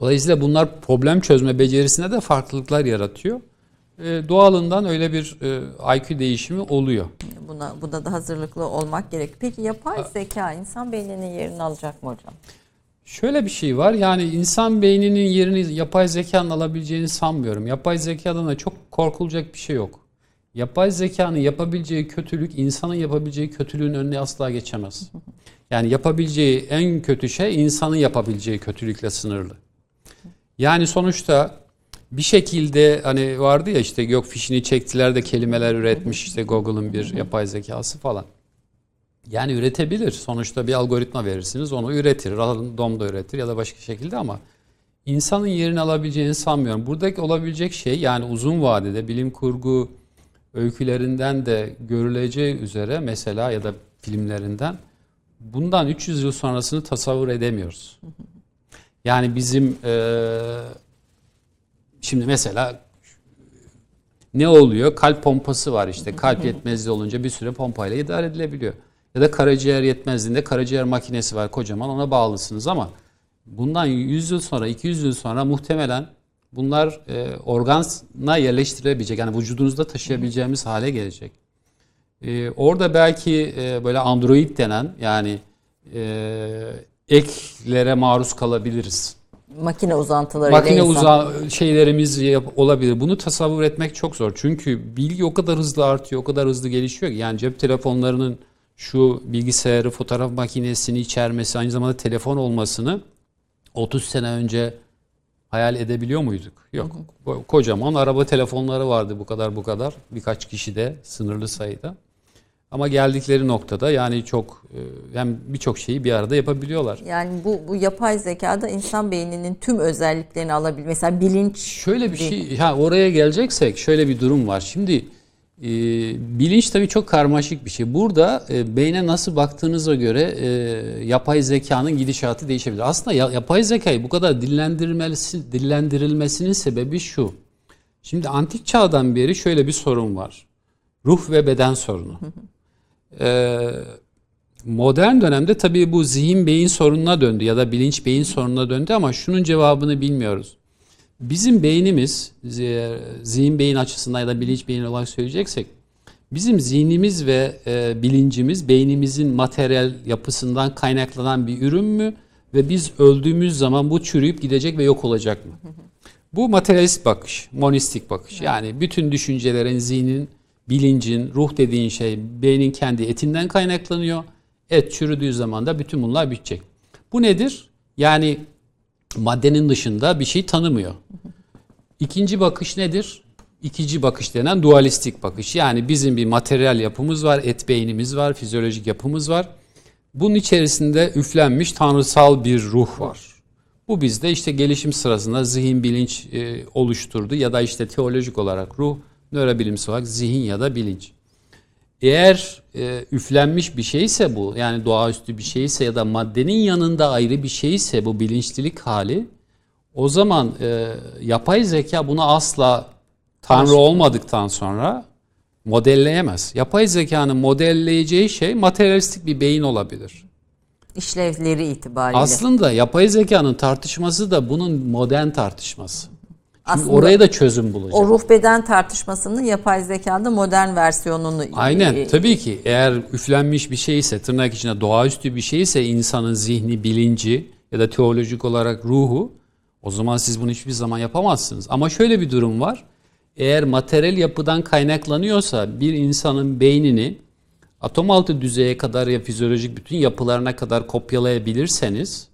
dolayısıyla bunlar problem çözme becerisine de farklılıklar yaratıyor. E, doğalından öyle bir e, IQ değişimi oluyor. Buna, buna da hazırlıklı olmak gerek. Peki yapay zeka insan beyninin yerini alacak mı hocam? Şöyle bir şey var yani insan beyninin yerini yapay zekanın alabileceğini sanmıyorum. Yapay zekadan da çok korkulacak bir şey yok. Yapay zekanın yapabileceği kötülük insanın yapabileceği kötülüğün önüne asla geçemez. Yani yapabileceği en kötü şey insanın yapabileceği kötülükle sınırlı. Yani sonuçta bir şekilde hani vardı ya işte yok fişini çektiler de kelimeler üretmiş işte Google'ın bir yapay zekası falan. Yani üretebilir. Sonuçta bir algoritma verirsiniz onu üretir. Random da üretir ya da başka şekilde ama insanın yerini alabileceğini sanmıyorum. Buradaki olabilecek şey yani uzun vadede bilim kurgu öykülerinden de görüleceği üzere mesela ya da filmlerinden bundan 300 yıl sonrasını tasavvur edemiyoruz. Yani bizim eee, şimdi mesela ne oluyor? Kalp pompası var işte. Kalp yetmezliği olunca bir süre pompayla idare edilebiliyor. Ya da karaciğer yetmezliğinde karaciğer makinesi var kocaman ona bağlısınız ama bundan 100 yıl sonra 200 yıl sonra muhtemelen bunlar e, organa yerleştirilebilecek yani vücudunuzda taşıyabileceğimiz hale gelecek. E, orada belki e, böyle android denen yani e, eklere maruz kalabiliriz. Makine uzantılarıyla Makine insan. uza şeylerimiz olabilir. Bunu tasavvur etmek çok zor. Çünkü bilgi o kadar hızlı artıyor, o kadar hızlı gelişiyor ki. Yani cep telefonlarının şu bilgisayarı, fotoğraf makinesini içermesi, aynı zamanda telefon olmasını 30 sene önce hayal edebiliyor muyduk? Yok. Ko- Kocaman araba telefonları vardı bu kadar bu kadar. Birkaç kişi de sınırlı sayıda. Ama geldikleri noktada yani çok e, hem birçok şeyi bir arada yapabiliyorlar. Yani bu, bu yapay zekada insan beyninin tüm özelliklerini alabil. Mesela bilinç. Şöyle bir şey, ha oraya geleceksek şöyle bir durum var. Şimdi e, bilinç tabii çok karmaşık bir şey. Burada e, beyne nasıl baktığınıza göre e, yapay zekanın gidişatı değişebilir. Aslında ya- yapay zekayı bu kadar dillendirilmesi, dillendirilmesinin sebebi şu. Şimdi antik çağdan beri şöyle bir sorun var. Ruh ve beden sorunu. Ee, modern dönemde tabii bu zihin beyin sorununa döndü ya da bilinç beyin sorununa döndü ama şunun cevabını bilmiyoruz. Bizim beynimiz zi- zihin beyin açısından ya da bilinç beyin olarak söyleyeceksek bizim zihnimiz ve e, bilincimiz beynimizin materyal yapısından kaynaklanan bir ürün mü ve biz öldüğümüz zaman bu çürüyüp gidecek ve yok olacak mı? Bu materyalist bakış, monistik bakış. Yani bütün düşüncelerin, zihnin, bilincin, ruh dediğin şey beynin kendi etinden kaynaklanıyor. Et çürüdüğü zaman da bütün bunlar bitecek. Bu nedir? Yani maddenin dışında bir şey tanımıyor. İkinci bakış nedir? İkinci bakış denen dualistik bakış. Yani bizim bir materyal yapımız var, et beynimiz var, fizyolojik yapımız var. Bunun içerisinde üflenmiş tanrısal bir ruh var. Bu bizde işte gelişim sırasında zihin bilinç e, oluşturdu ya da işte teolojik olarak ruh, nörobilimsel olarak zihin ya da bilinç. Eğer e, üflenmiş bir şeyse bu yani doğaüstü bir şeyse ya da maddenin yanında ayrı bir şeyse bu bilinçlilik hali o zaman e, yapay zeka bunu asla tanrı olmadıktan sonra modelleyemez. Yapay zekanın modelleyeceği şey materyalistik bir beyin olabilir. işlevleri itibariyle. Aslında yapay zekanın tartışması da bunun modern tartışması. Aslında oraya da çözüm bulacak. o ruh beden tartışmasının yapay zekada modern versiyonunu Aynen e, tabii ki eğer üflenmiş bir şeyse tırnak içinde doğaüstü bir şeyse insanın zihni, bilinci ya da teolojik olarak ruhu o zaman siz bunu hiçbir zaman yapamazsınız. Ama şöyle bir durum var. Eğer materyal yapıdan kaynaklanıyorsa bir insanın beynini atom altı düzeye kadar ya fizyolojik bütün yapılarına kadar kopyalayabilirseniz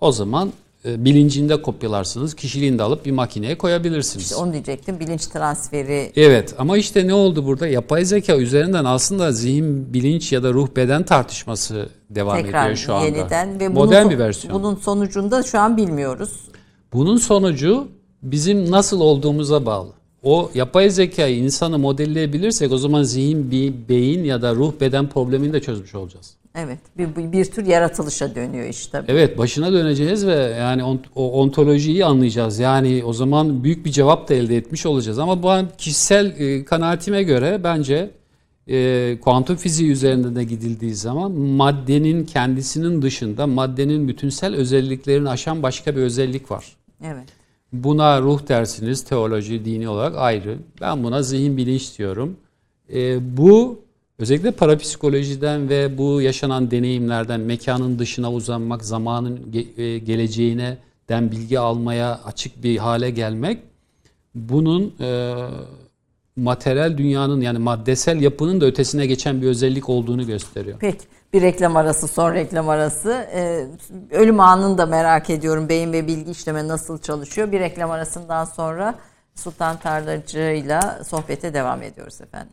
o zaman e, bilincini de kopyalarsınız, kişiliğini de alıp bir makineye koyabilirsiniz. İşte onu diyecektim. Bilinç transferi Evet ama işte ne oldu burada? Yapay zeka üzerinden aslında zihin, bilinç ya da ruh beden tartışması devam tekrar ediyor şu anda. yeniden ve Modern bunun, bir versiyon. Bunun sonucunda şu an bilmiyoruz. Bunun sonucu bizim nasıl olduğumuza bağlı. O yapay zekayı insanı modelleyebilirsek o zaman zihin, bir beyin ya da ruh beden problemini de çözmüş olacağız. Evet. Bir, bir, tür yaratılışa dönüyor işte. Evet başına döneceğiz ve yani on, o ontolojiyi anlayacağız. Yani o zaman büyük bir cevap da elde etmiş olacağız. Ama bu kişisel e, kanaatime göre bence e, kuantum fiziği üzerinde de gidildiği zaman maddenin kendisinin dışında maddenin bütünsel özelliklerini aşan başka bir özellik var. Evet. Buna ruh dersiniz, teoloji, dini olarak ayrı. Ben buna zihin bilinç diyorum. E, bu özellikle parapsikolojiden ve bu yaşanan deneyimlerden mekanın dışına uzanmak, zamanın ge- e, geleceğine den bilgi almaya açık bir hale gelmek bunun e, materyal dünyanın yani maddesel yapının da ötesine geçen bir özellik olduğunu gösteriyor. Peki. Bir reklam arası, son reklam arası. Ee, ölüm anını da merak ediyorum. Beyin ve bilgi işleme nasıl çalışıyor? Bir reklam arasından sonra Sultan Tarlacı ile sohbete devam ediyoruz efendim.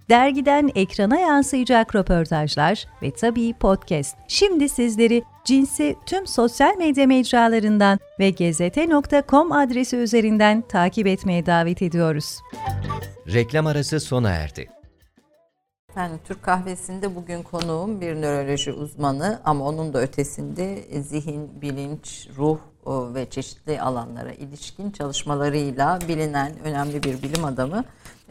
dergiden ekrana yansıyacak röportajlar ve tabii podcast. Şimdi sizleri cinsi tüm sosyal medya mecralarından ve gezete.com adresi üzerinden takip etmeye davet ediyoruz. Reklam arası sona erdi. Efendim Türk kahvesinde bugün konuğum bir nöroloji uzmanı ama onun da ötesinde zihin, bilinç, ruh o, ve çeşitli alanlara ilişkin çalışmalarıyla bilinen önemli bir bilim adamı.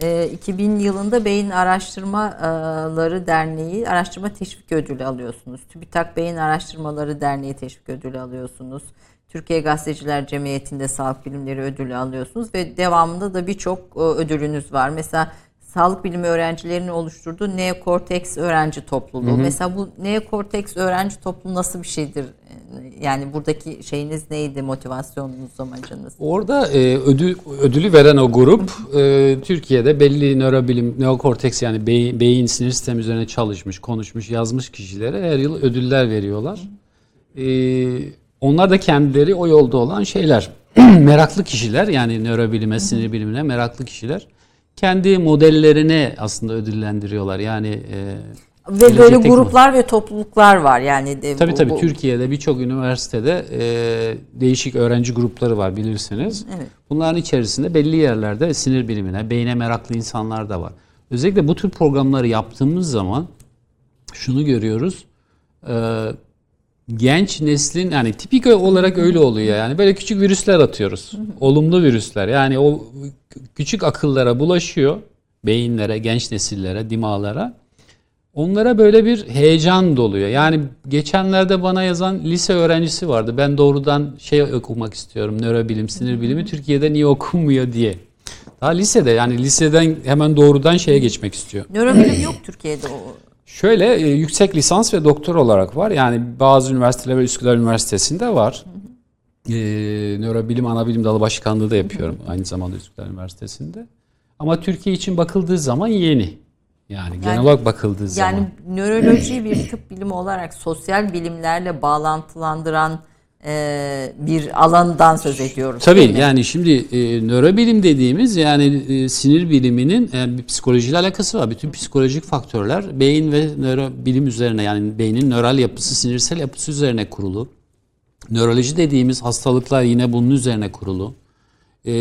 E, 2000 yılında Beyin Araştırmaları Derneği Araştırma Teşvik Ödülü alıyorsunuz. TÜBİTAK Beyin Araştırmaları Derneği Teşvik Ödülü alıyorsunuz. Türkiye Gazeteciler Cemiyeti'nde Sağlık Bilimleri Ödülü alıyorsunuz ve devamında da birçok e, ödülünüz var. Mesela sağlık bilimi öğrencilerinin oluşturduğu neokorteks öğrenci topluluğu. Hı hı. Mesela bu neokorteks öğrenci topluluğu nasıl bir şeydir? Yani buradaki şeyiniz neydi, motivasyonunuz, amacınız? Orada e, ödül, ödülü veren o grup e, Türkiye'de belli nörobilim, neokorteks yani beyin, beyin sinir sistemi üzerine çalışmış, konuşmuş, yazmış kişilere her yıl ödüller veriyorlar. E, onlar da kendileri o yolda olan şeyler. meraklı kişiler yani nörobilime, sinir bilimine meraklı kişiler kendi modellerini aslında ödüllendiriyorlar. Yani e, ve böyle gruplar ve topluluklar var yani. De, tabii bu, tabii bu. Türkiye'de birçok üniversitede e, değişik öğrenci grupları var bilirsiniz. Evet. Bunların içerisinde belli yerlerde sinir bilimine, beyne meraklı insanlar da var. Özellikle bu tür programları yaptığımız zaman şunu görüyoruz. E, genç neslin yani tipik olarak öyle oluyor yani böyle küçük virüsler atıyoruz. Olumlu virüsler. Yani o küçük akıllara bulaşıyor. Beyinlere, genç nesillere, dimalara. Onlara böyle bir heyecan doluyor. Yani geçenlerde bana yazan lise öğrencisi vardı. Ben doğrudan şey okumak istiyorum. Nörobilim, sinir bilimi Türkiye'de niye okunmuyor diye. Daha lisede yani liseden hemen doğrudan şeye geçmek istiyor. Nörobilim yok Türkiye'de o. Şöyle e, yüksek lisans ve doktor olarak var. Yani bazı üniversiteler ve Üsküdar Üniversitesi'nde var. Ee, nörobilim ana bilim dalı başkanlığı da yapıyorum aynı zamanda Üsküdar Üniversitesi'nde. Ama Türkiye için bakıldığı zaman yeni. Yani, yani genel olarak bakıldığı yani zaman. Yani nöroloji bir tıp bilimi olarak sosyal bilimlerle bağlantılandıran e, bir alandan söz ediyoruz. Tabii yani şimdi e, nörobilim dediğimiz yani e, sinir biliminin e, bir psikolojiyle alakası var. Bütün psikolojik faktörler beyin ve nörobilim üzerine yani beynin nöral yapısı, sinirsel yapısı üzerine kurulu. Nöroloji dediğimiz hastalıklar yine bunun üzerine kurulu. E,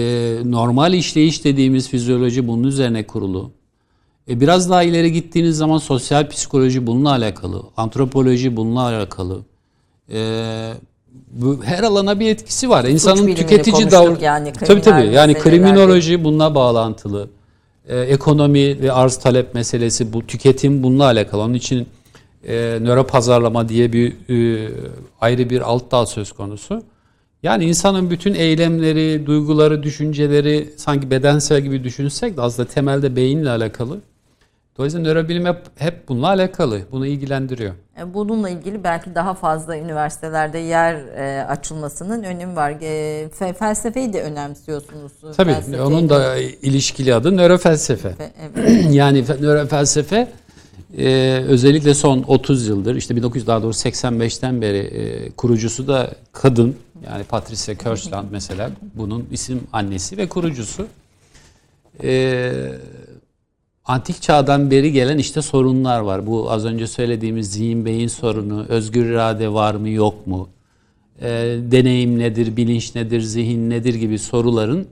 normal işleyiş dediğimiz fizyoloji bunun üzerine kurulu. E, biraz daha ileri gittiğiniz zaman sosyal psikoloji bununla alakalı, antropoloji bununla alakalı. E, bu her alana bir etkisi var. İnsanın tüketici davranışı yani tabii tabii yani kriminoloji bununla bağlantılı. Ee, ekonomi ve arz talep meselesi bu tüketim bununla alakalı. Onun için e, nöro pazarlama diye bir e, ayrı bir alt dal söz konusu. Yani insanın bütün eylemleri, duyguları, düşünceleri sanki bedensel gibi düşünsek de aslında temelde beyinle alakalı. Dolayısıyla nörobilim hep, hep bununla alakalı. Bunu ilgilendiriyor. E, Bununla ilgili belki daha fazla üniversitelerde yer e, açılmasının önemi var. E, fe- felsefeyi de önemsiyorsunuz. Tabii Felsefe- onun da ilişkili adı nörofelsefe. Fe- evet. yani fe- nörofelsefe e, özellikle son 30 yıldır işte 1900 daha doğrusu 85'ten beri e, kurucusu da kadın yani Patricia Kirchland mesela bunun isim annesi ve kurucusu. E, antik çağdan beri gelen işte sorunlar var. Bu az önce söylediğimiz zihin beyin sorunu, özgür irade var mı yok mu? E, deneyim nedir, bilinç nedir, zihin nedir gibi soruların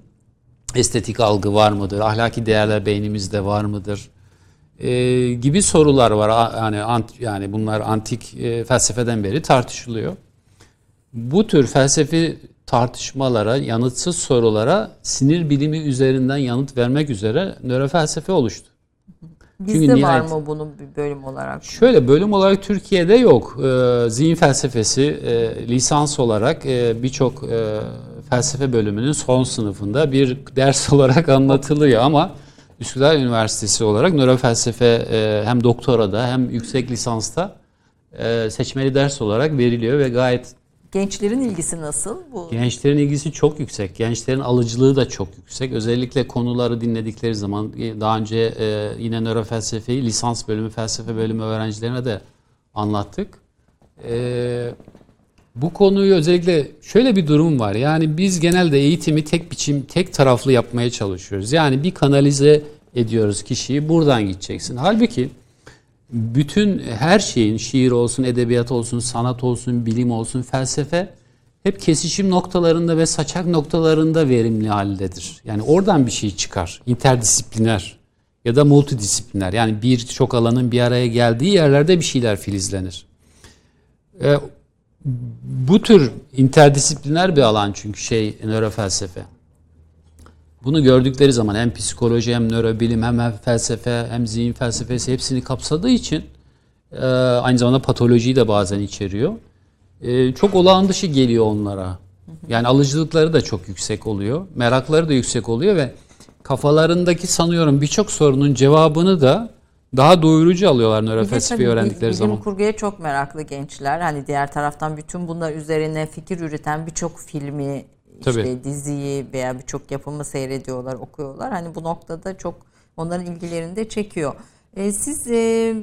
estetik algı var mıdır? Ahlaki değerler beynimizde var mıdır? Ee, gibi sorular var. Yani ant, yani bunlar antik e, felsefeden beri tartışılıyor. Bu tür felsefi tartışmalara, yanıtsız sorulara sinir bilimi üzerinden yanıt vermek üzere nörofelsefe oluştu. Çünkü Bizde var mı bunun bir bölüm olarak? Şöyle bölüm olarak Türkiye'de yok. Ee, zihin felsefesi e, lisans olarak e, birçok e, felsefe bölümünün son sınıfında bir ders olarak anlatılıyor ama Üsküdar Üniversitesi olarak nörofelsefe e, hem doktorada hem yüksek lisansta e, seçmeli ders olarak veriliyor ve gayet Gençlerin ilgisi nasıl? Bu Gençlerin ilgisi çok yüksek. Gençlerin alıcılığı da çok yüksek. Özellikle konuları dinledikleri zaman e, daha önce e, yine nörofelsefeyi lisans bölümü, felsefe bölümü öğrencilerine de anlattık. E, bu konuyu özellikle şöyle bir durum var. Yani biz genelde eğitimi tek biçim, tek taraflı yapmaya çalışıyoruz. Yani bir kanalize ediyoruz kişiyi buradan gideceksin. Halbuki bütün her şeyin şiir olsun, edebiyat olsun, sanat olsun, bilim olsun, felsefe hep kesişim noktalarında ve saçak noktalarında verimli haldedir. Yani oradan bir şey çıkar. İnterdisipliner ya da multidisipliner. Yani birçok alanın bir araya geldiği yerlerde bir şeyler filizlenir. E, bu tür interdisipliner bir alan çünkü şey nörofelsefe. Bunu gördükleri zaman hem psikoloji hem nörobilim hem felsefe hem zihin felsefesi hepsini kapsadığı için e, aynı zamanda patolojiyi de bazen içeriyor. E, çok olağan dışı geliyor onlara. Yani alıcılıkları da çok yüksek oluyor. Merakları da yüksek oluyor ve kafalarındaki sanıyorum birçok sorunun cevabını da daha doyurucu alıyorlar nörofelsefeyi öğrendikleri bilim zaman. kurguya çok meraklı gençler. Hani diğer taraftan bütün bunlar üzerine fikir üreten birçok filmi, işte Tabii. diziyi veya birçok yapımı seyrediyorlar, okuyorlar. Hani bu noktada çok onların ilgilerini de çekiyor. Ee, siz e,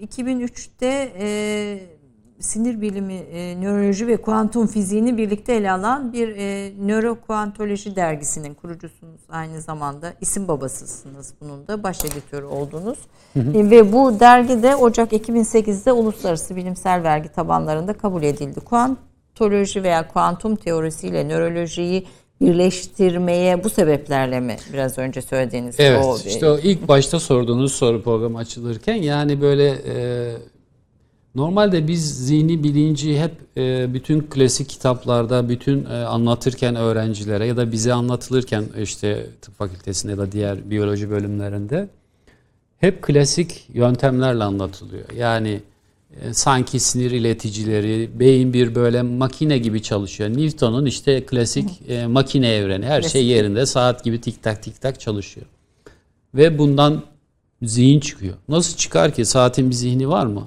2003'te e, sinir bilimi, e, nöroloji ve kuantum fiziğini birlikte ele alan bir e, nörokuantoloji dergisinin kurucusunuz aynı zamanda. isim babasısınız bunun da baş editörü oldunuz. E, ve bu dergide Ocak 2008'de uluslararası bilimsel vergi tabanlarında kabul edildi. Kuantoloji veya kuantum teorisiyle nörolojiyi birleştirmeye bu sebeplerle mi biraz önce söylediğiniz Evet o işte o ilk başta sorduğunuz soru program açılırken yani böyle e, normalde biz zihni bilinci hep e, bütün klasik kitaplarda bütün e, anlatırken öğrencilere ya da bize anlatılırken işte tıp fakültesinde ya da diğer biyoloji bölümlerinde hep klasik yöntemlerle anlatılıyor. Yani sanki sinir ileticileri, beyin bir böyle makine gibi çalışıyor. Newton'un işte klasik e, makine evreni. Her şey Klasik. yerinde saat gibi tik tak tik tak çalışıyor. Ve bundan zihin çıkıyor. Nasıl çıkar ki? Saatin bir zihni var mı?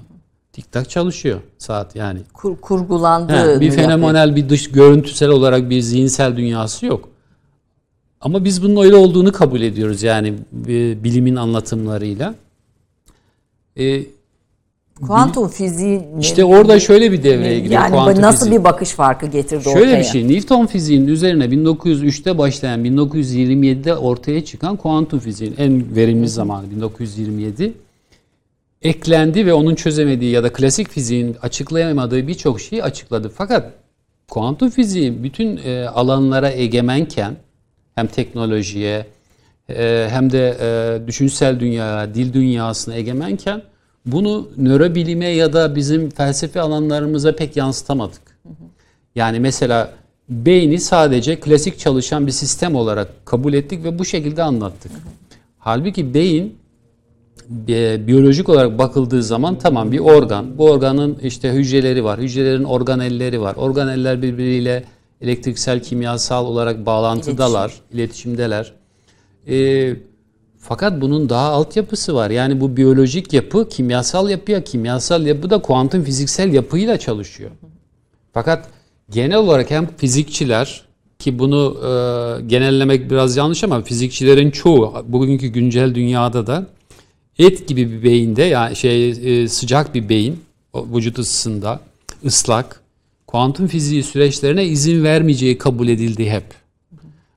Tik tak çalışıyor saat yani. kur, kurgulandığı He, bir fenomenal bir dış görüntüsel olarak bir zihinsel dünyası yok. Ama biz bunun öyle olduğunu kabul ediyoruz yani e, bilimin anlatımlarıyla. E, Kuantum fiziği işte orada şöyle bir devreye giriyor yani kuantum nasıl fiziği. bir bakış farkı getirdi Şöyle ortaya? bir şey, Newton fiziğinin üzerine 1903'te başlayan 1927'de ortaya çıkan kuantum fiziğin en verimli zamanı 1927 eklendi ve onun çözemediği ya da klasik fiziğin açıklayamadığı birçok şeyi açıkladı. Fakat kuantum fiziği bütün e, alanlara egemenken hem teknolojiye e, hem de e, düşünsel dünyaya, dil dünyasına egemenken bunu nörobilime ya da bizim felsefi alanlarımıza pek yansıtamadık. Yani mesela beyni sadece klasik çalışan bir sistem olarak kabul ettik ve bu şekilde anlattık. Halbuki beyin bi- biyolojik olarak bakıldığı zaman tamam bir organ. Bu organın işte hücreleri var. Hücrelerin organelleri var. Organeller birbiriyle elektriksel, kimyasal olarak bağlantıdalar, iletişimdeler. Ee, fakat bunun daha altyapısı var. Yani bu biyolojik yapı kimyasal yapıya, kimyasal yapı da kuantum fiziksel yapıyla çalışıyor. Fakat genel olarak hem fizikçiler ki bunu e, genellemek biraz yanlış ama fizikçilerin çoğu bugünkü güncel dünyada da et gibi bir beyinde yani şey e, sıcak bir beyin vücut ısısında ıslak kuantum fiziği süreçlerine izin vermeyeceği kabul edildi hep.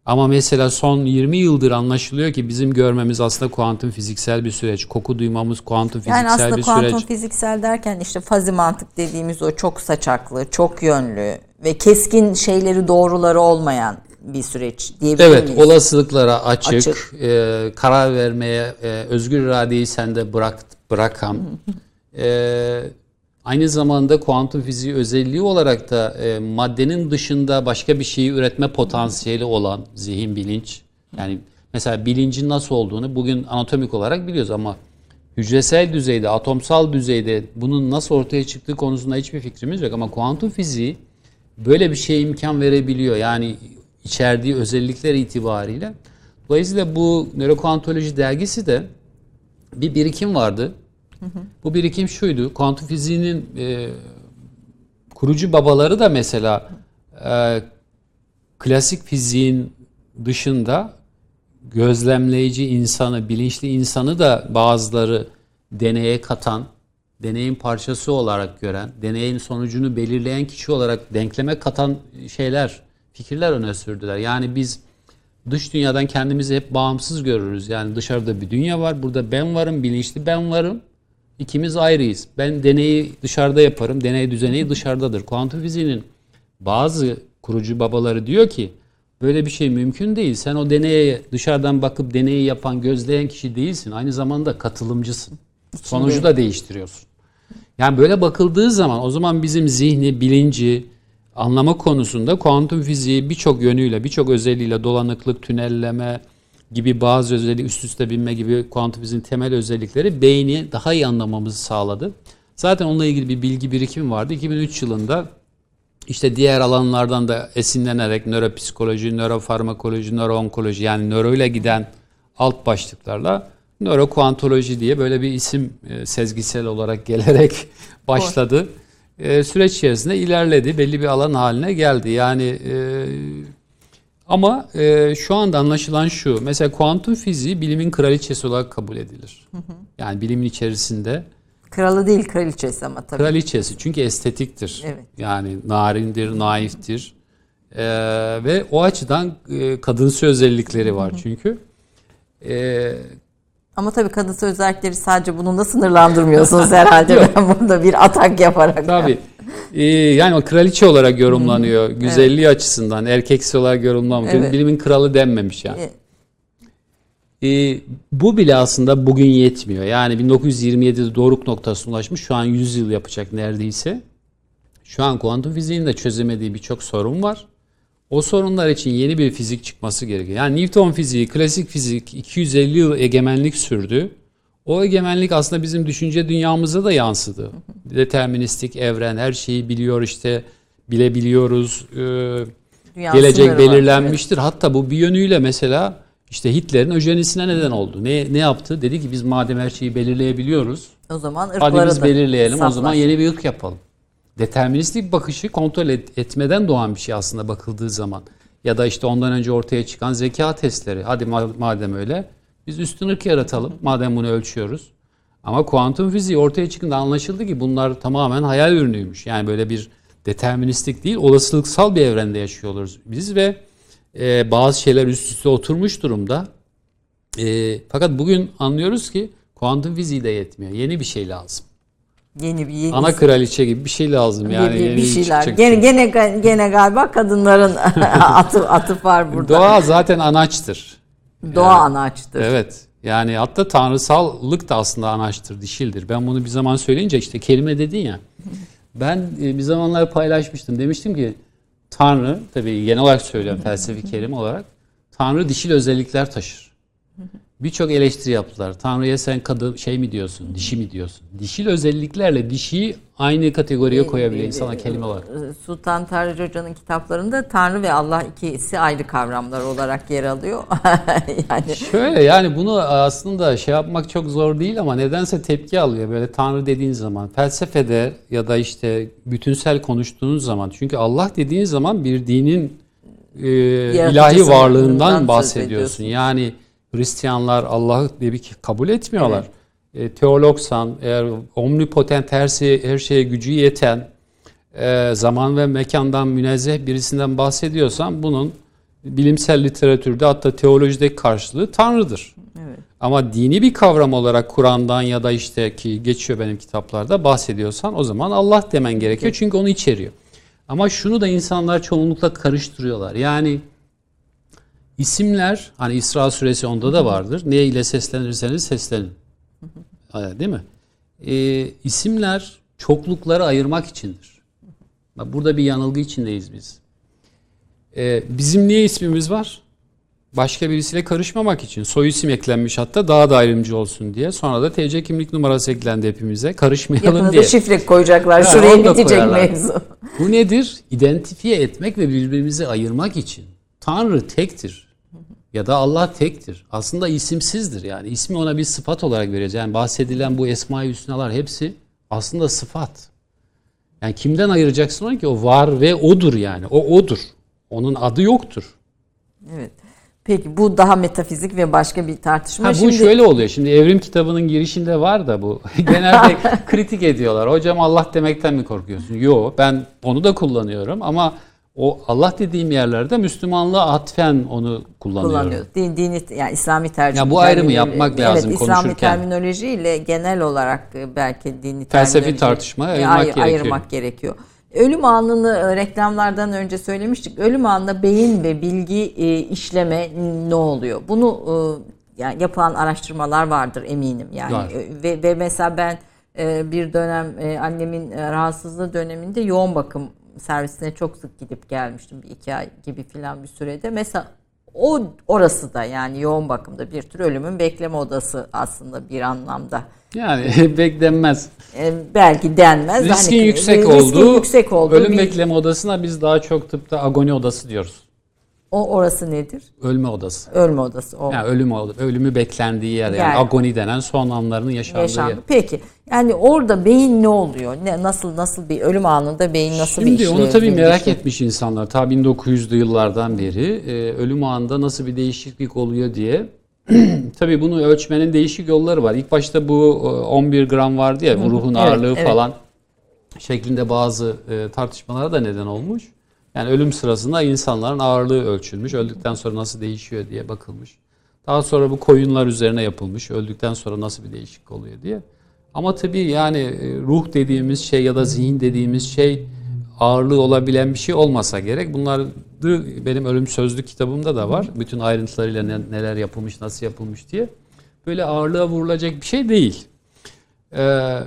Ama mesela son 20 yıldır anlaşılıyor ki bizim görmemiz aslında kuantum fiziksel bir süreç. Koku duymamız kuantum fiziksel Yani aslında bir kuantum süreç. fiziksel derken işte fazi mantık dediğimiz o çok saçaklı, çok yönlü ve keskin şeyleri doğruları olmayan bir süreç diyebilir Evet, miyiz? olasılıklara açık, Açık. e, karar vermeye e, özgür iradeyi sende bırak bırakan. e, aynı zamanda kuantum fiziği özelliği olarak da e, maddenin dışında başka bir şeyi üretme potansiyeli olan zihin bilinç. Yani mesela bilincin nasıl olduğunu bugün anatomik olarak biliyoruz ama hücresel düzeyde, atomsal düzeyde bunun nasıl ortaya çıktığı konusunda hiçbir fikrimiz yok ama kuantum fiziği böyle bir şeye imkan verebiliyor. Yani içerdiği özellikler itibariyle. Dolayısıyla bu nörokuantoloji dergisi de bir birikim vardı. Bu birikim şuydu. Kuantum fiziğinin e, kurucu babaları da mesela e, klasik fiziğin dışında gözlemleyici insanı, bilinçli insanı da bazıları deneye katan, deneyin parçası olarak gören, deneyin sonucunu belirleyen kişi olarak denkleme katan şeyler, fikirler öne sürdüler. Yani biz dış dünyadan kendimizi hep bağımsız görürüz. Yani dışarıda bir dünya var, burada ben varım, bilinçli ben varım. İkimiz ayrıyız. Ben deneyi dışarıda yaparım, deney düzeneği dışarıdadır. Kuantum fiziğinin bazı kurucu babaları diyor ki böyle bir şey mümkün değil. Sen o deneye dışarıdan bakıp deneyi yapan, gözleyen kişi değilsin. Aynı zamanda katılımcısın. Sonucu da değiştiriyorsun. Yani böyle bakıldığı zaman o zaman bizim zihni, bilinci, anlama konusunda kuantum fiziği birçok yönüyle, birçok özelliğiyle dolanıklık, tünelleme gibi bazı özellik, üst üste binme gibi kuantum fiziğin temel özellikleri beyni daha iyi anlamamızı sağladı. Zaten onunla ilgili bir bilgi birikimi vardı. 2003 yılında işte diğer alanlardan da esinlenerek nöropsikoloji, nörofarmakoloji, nöroonkoloji yani nöroyla giden alt başlıklarla nörokuantoloji diye böyle bir isim e, sezgisel olarak gelerek başladı. E, süreç içerisinde ilerledi. Belli bir alan haline geldi. Yani e, ama e, şu anda anlaşılan şu. Mesela kuantum fiziği bilimin kraliçesi olarak kabul edilir. Yani bilimin içerisinde Kralı değil kraliçesi ama tabii. kraliçesi çünkü estetiktir. Evet. Yani narindir, naiftir. E, ve o açıdan e, kadınsı özellikleri var çünkü. E, Ama tabii kadınsı özellikleri sadece bununla sınırlandırmıyorsunuz herhalde. ben burada bir atak yaparak. Tabii. Ee, yani o kraliçe olarak yorumlanıyor. Güzelliği açısından. Erkeksi olarak yorumlanmıyor. Evet. Bilimin kralı denmemiş yani. E, Ee, bu bile aslında bugün yetmiyor. Yani 1927'de doruk noktasına ulaşmış. Şu an 100 yıl yapacak neredeyse. Şu an kuantum fiziğinin de çözemediği birçok sorun var. O sorunlar için yeni bir fizik çıkması gerekiyor. Yani Newton fiziği, klasik fizik 250 yıl egemenlik sürdü. O egemenlik aslında bizim düşünce dünyamıza da yansıdı. Deterministik evren her şeyi biliyor işte bilebiliyoruz. Ee, gelecek sınırı var. belirlenmiştir. Hatta bu bir yönüyle mesela işte Hitler'in öjenisine neden oldu. Ne ne yaptı? Dedi ki biz madem her şeyi belirleyebiliyoruz, Evet. O zaman hadi ırkları biz da belirleyelim. O zaman yeni bir ırk yapalım. Deterministik bakışı kontrol et- etmeden doğan bir şey aslında bakıldığı zaman. Ya da işte ondan önce ortaya çıkan zeka testleri. Hadi ma- madem öyle biz üstün ırk yaratalım. Madem bunu ölçüyoruz. Ama kuantum fiziği ortaya çıkınca anlaşıldı ki bunlar tamamen hayal ürünüymüş. Yani böyle bir deterministik değil, olasılıksal bir evrende yaşıyoruz biz ve e, bazı şeyler üst üste oturmuş durumda. E, fakat bugün anlıyoruz ki kuantum fiziği de yetmiyor. Yeni bir şey lazım. Yeni bir yeni Ana kraliçe gibi bir şey lazım yani. bir, bir, yeni bir şeyler. Gene, şey. gene gene galiba kadınların atı atıf var burada. Doğa zaten anaçtır. Doğa anaçtır. Evet. Yani hatta tanrısallık da aslında anaçtır, dişildir. Ben bunu bir zaman söyleyince işte kelime dedin ya. Ben e, bir zamanlar paylaşmıştım. Demiştim ki Tanrı, tabii genel olarak söylüyorum felsefi kelime olarak. Tanrı dişil özellikler taşır. Birçok eleştiri yaptılar. Tanrı'ya sen kadın şey mi diyorsun, dişi mi diyorsun? Dişil özelliklerle dişiyi aynı kategoriye koyabilir insana kelime olarak. Sultan Tarıcı Hoca'nın kitaplarında Tanrı ve Allah ikisi ayrı kavramlar olarak yer alıyor. yani Şöyle yani bunu aslında şey yapmak çok zor değil ama nedense tepki alıyor böyle Tanrı dediğin zaman. Felsefede ya da işte bütünsel konuştuğunuz zaman. Çünkü Allah dediğin zaman bir dinin e, ilahi varlığından bahsediyorsun. ediyorsun. Yani Hristiyanlar Allah'ı bir kabul etmiyorlar. E, teologsan, eğer omnipotent her, şey, her şeye gücü yeten, e, zaman ve mekandan münezzeh birisinden bahsediyorsan bunun bilimsel literatürde hatta teolojideki karşılığı Tanrı'dır. Evet. Ama dini bir kavram olarak Kur'an'dan ya da işte ki geçiyor benim kitaplarda bahsediyorsan o zaman Allah demen gerekiyor çünkü onu içeriyor. Ama şunu da insanlar çoğunlukla karıştırıyorlar. Yani isimler hani İsra suresi onda da vardır. Ne ile seslenirseniz seslenin. Ee, Değil mi? Ee, isimler çoklukları ayırmak içindir. Bak burada bir yanılgı içindeyiz biz. Ee, bizim niye ismimiz var? Başka birisiyle karışmamak için. Soy isim eklenmiş hatta daha da ayrımcı olsun diye. Sonra da TC kimlik numarası eklendi hepimize. Karışmayalım yakında diye. şifre koyacaklar. Ha, Şuraya bitecek koyarlar. mevzu. Bu nedir? İdentifiye etmek ve birbirimizi ayırmak için. Tanrı tektir. Ya da Allah tektir. Aslında isimsizdir yani. İsmi ona bir sıfat olarak vereceğiz. Yani bahsedilen bu Esma-i Hüsnalar hepsi aslında sıfat. Yani kimden ayıracaksın onu ki? O var ve odur yani. O odur. Onun adı yoktur. Evet. Peki bu daha metafizik ve başka bir tartışma. Ha, bu Şimdi şöyle oluyor. Şimdi evrim kitabının girişinde var da bu. Genelde kritik ediyorlar. Hocam Allah demekten mi korkuyorsun? Yo ben onu da kullanıyorum ama o Allah dediğim yerlerde Müslümanlığa atfen onu kullanıyorum. kullanıyor. Din, dini yani İslami tercih. Ya bu ayrımı yapmak lazım Evet, İslami konuşurken. terminolojiyle genel olarak e, belki dini Felsefi tartışmaya ayırmak ay- gerekiyor. ayırmak gerekiyor. Ölüm anını e, reklamlardan önce söylemiştik. Ölüm anında beyin ve bilgi e, işleme ne oluyor? Bunu yani yapılan araştırmalar vardır eminim. Yani Var. Ve, ve mesela ben bir dönem annemin rahatsızlığı döneminde yoğun bakım servisine çok sık gidip gelmiştim. Bir iki ay gibi filan bir sürede. Mesela o orası da yani yoğun bakımda bir tür ölümün bekleme odası aslında bir anlamda. Yani beklenmez. E, belki denmez. Riskin Hani, yüksek riskin olduğu, yüksek olduğu ölüm bir- bekleme odasına biz daha çok tıpta agoni odası diyoruz. O orası nedir? Ölme odası. Ölme odası. O Yani ölüm ölümü beklendiği yer yani, Yani. agoni denen son anlarının yaşandığı yaşandı. yer. Peki. Yani orada beyin ne oluyor? Ne nasıl nasıl bir ölüm anında beyin nasıl bir Şimdi işlev? onu tabii merak işlev- etmiş insanlar. Ta 1900'lü yıllardan beri e, ölüm anında nasıl bir değişiklik oluyor diye. tabii bunu ölçmenin değişik yolları var. İlk başta bu e, 11 gram vardı ya ruhun Evet, ağırlığı evet. falan şeklinde bazı e, tartışmalara da neden olmuş. Yani ölüm sırasında insanların ağırlığı ölçülmüş. Öldükten sonra nasıl değişiyor diye bakılmış. Daha sonra bu koyunlar üzerine yapılmış. Öldükten sonra nasıl bir değişiklik oluyor diye. Ama tabii yani e, ruh dediğimiz şey ya da zihin dediğimiz şey ağırlığı olabilen bir şey olmasa gerek. Bunlar benim ölüm sözlük kitabımda da var. Bütün ayrıntılarıyla ne- neler yapılmış, nasıl yapılmış diye. Böyle ağırlığa vurulacak bir şey değil. Ee,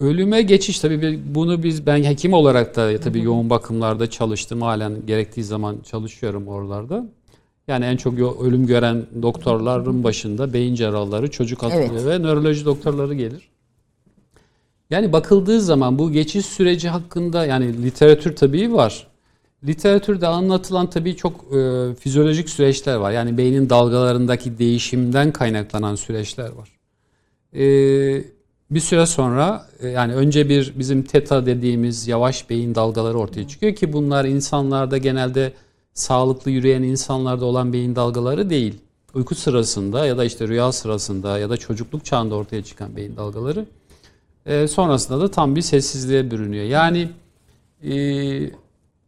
ölüme geçiş tabii bunu biz ben hekim olarak da tabii yoğun bakımlarda çalıştım. Halen gerektiği zaman çalışıyorum oralarda. Yani en çok ölüm gören doktorların başında beyin cerrahları, çocuk hastalığı Evet. ve nöroloji doktorları gelir. Yani bakıldığı zaman bu geçiş süreci hakkında yani literatür tabii var. Literatürde anlatılan tabii çok e, fizyolojik süreçler var. Yani beynin dalgalarındaki değişimden kaynaklanan süreçler var. E, bir süre sonra e, yani önce bir bizim teta dediğimiz yavaş beyin dalgaları ortaya çıkıyor ki bunlar insanlarda genelde sağlıklı yürüyen insanlarda olan beyin dalgaları değil. Uyku sırasında ya da işte rüya sırasında ya da çocukluk çağında ortaya çıkan beyin dalgaları. E, sonrasında da tam bir sessizliğe bürünüyor. Yani e,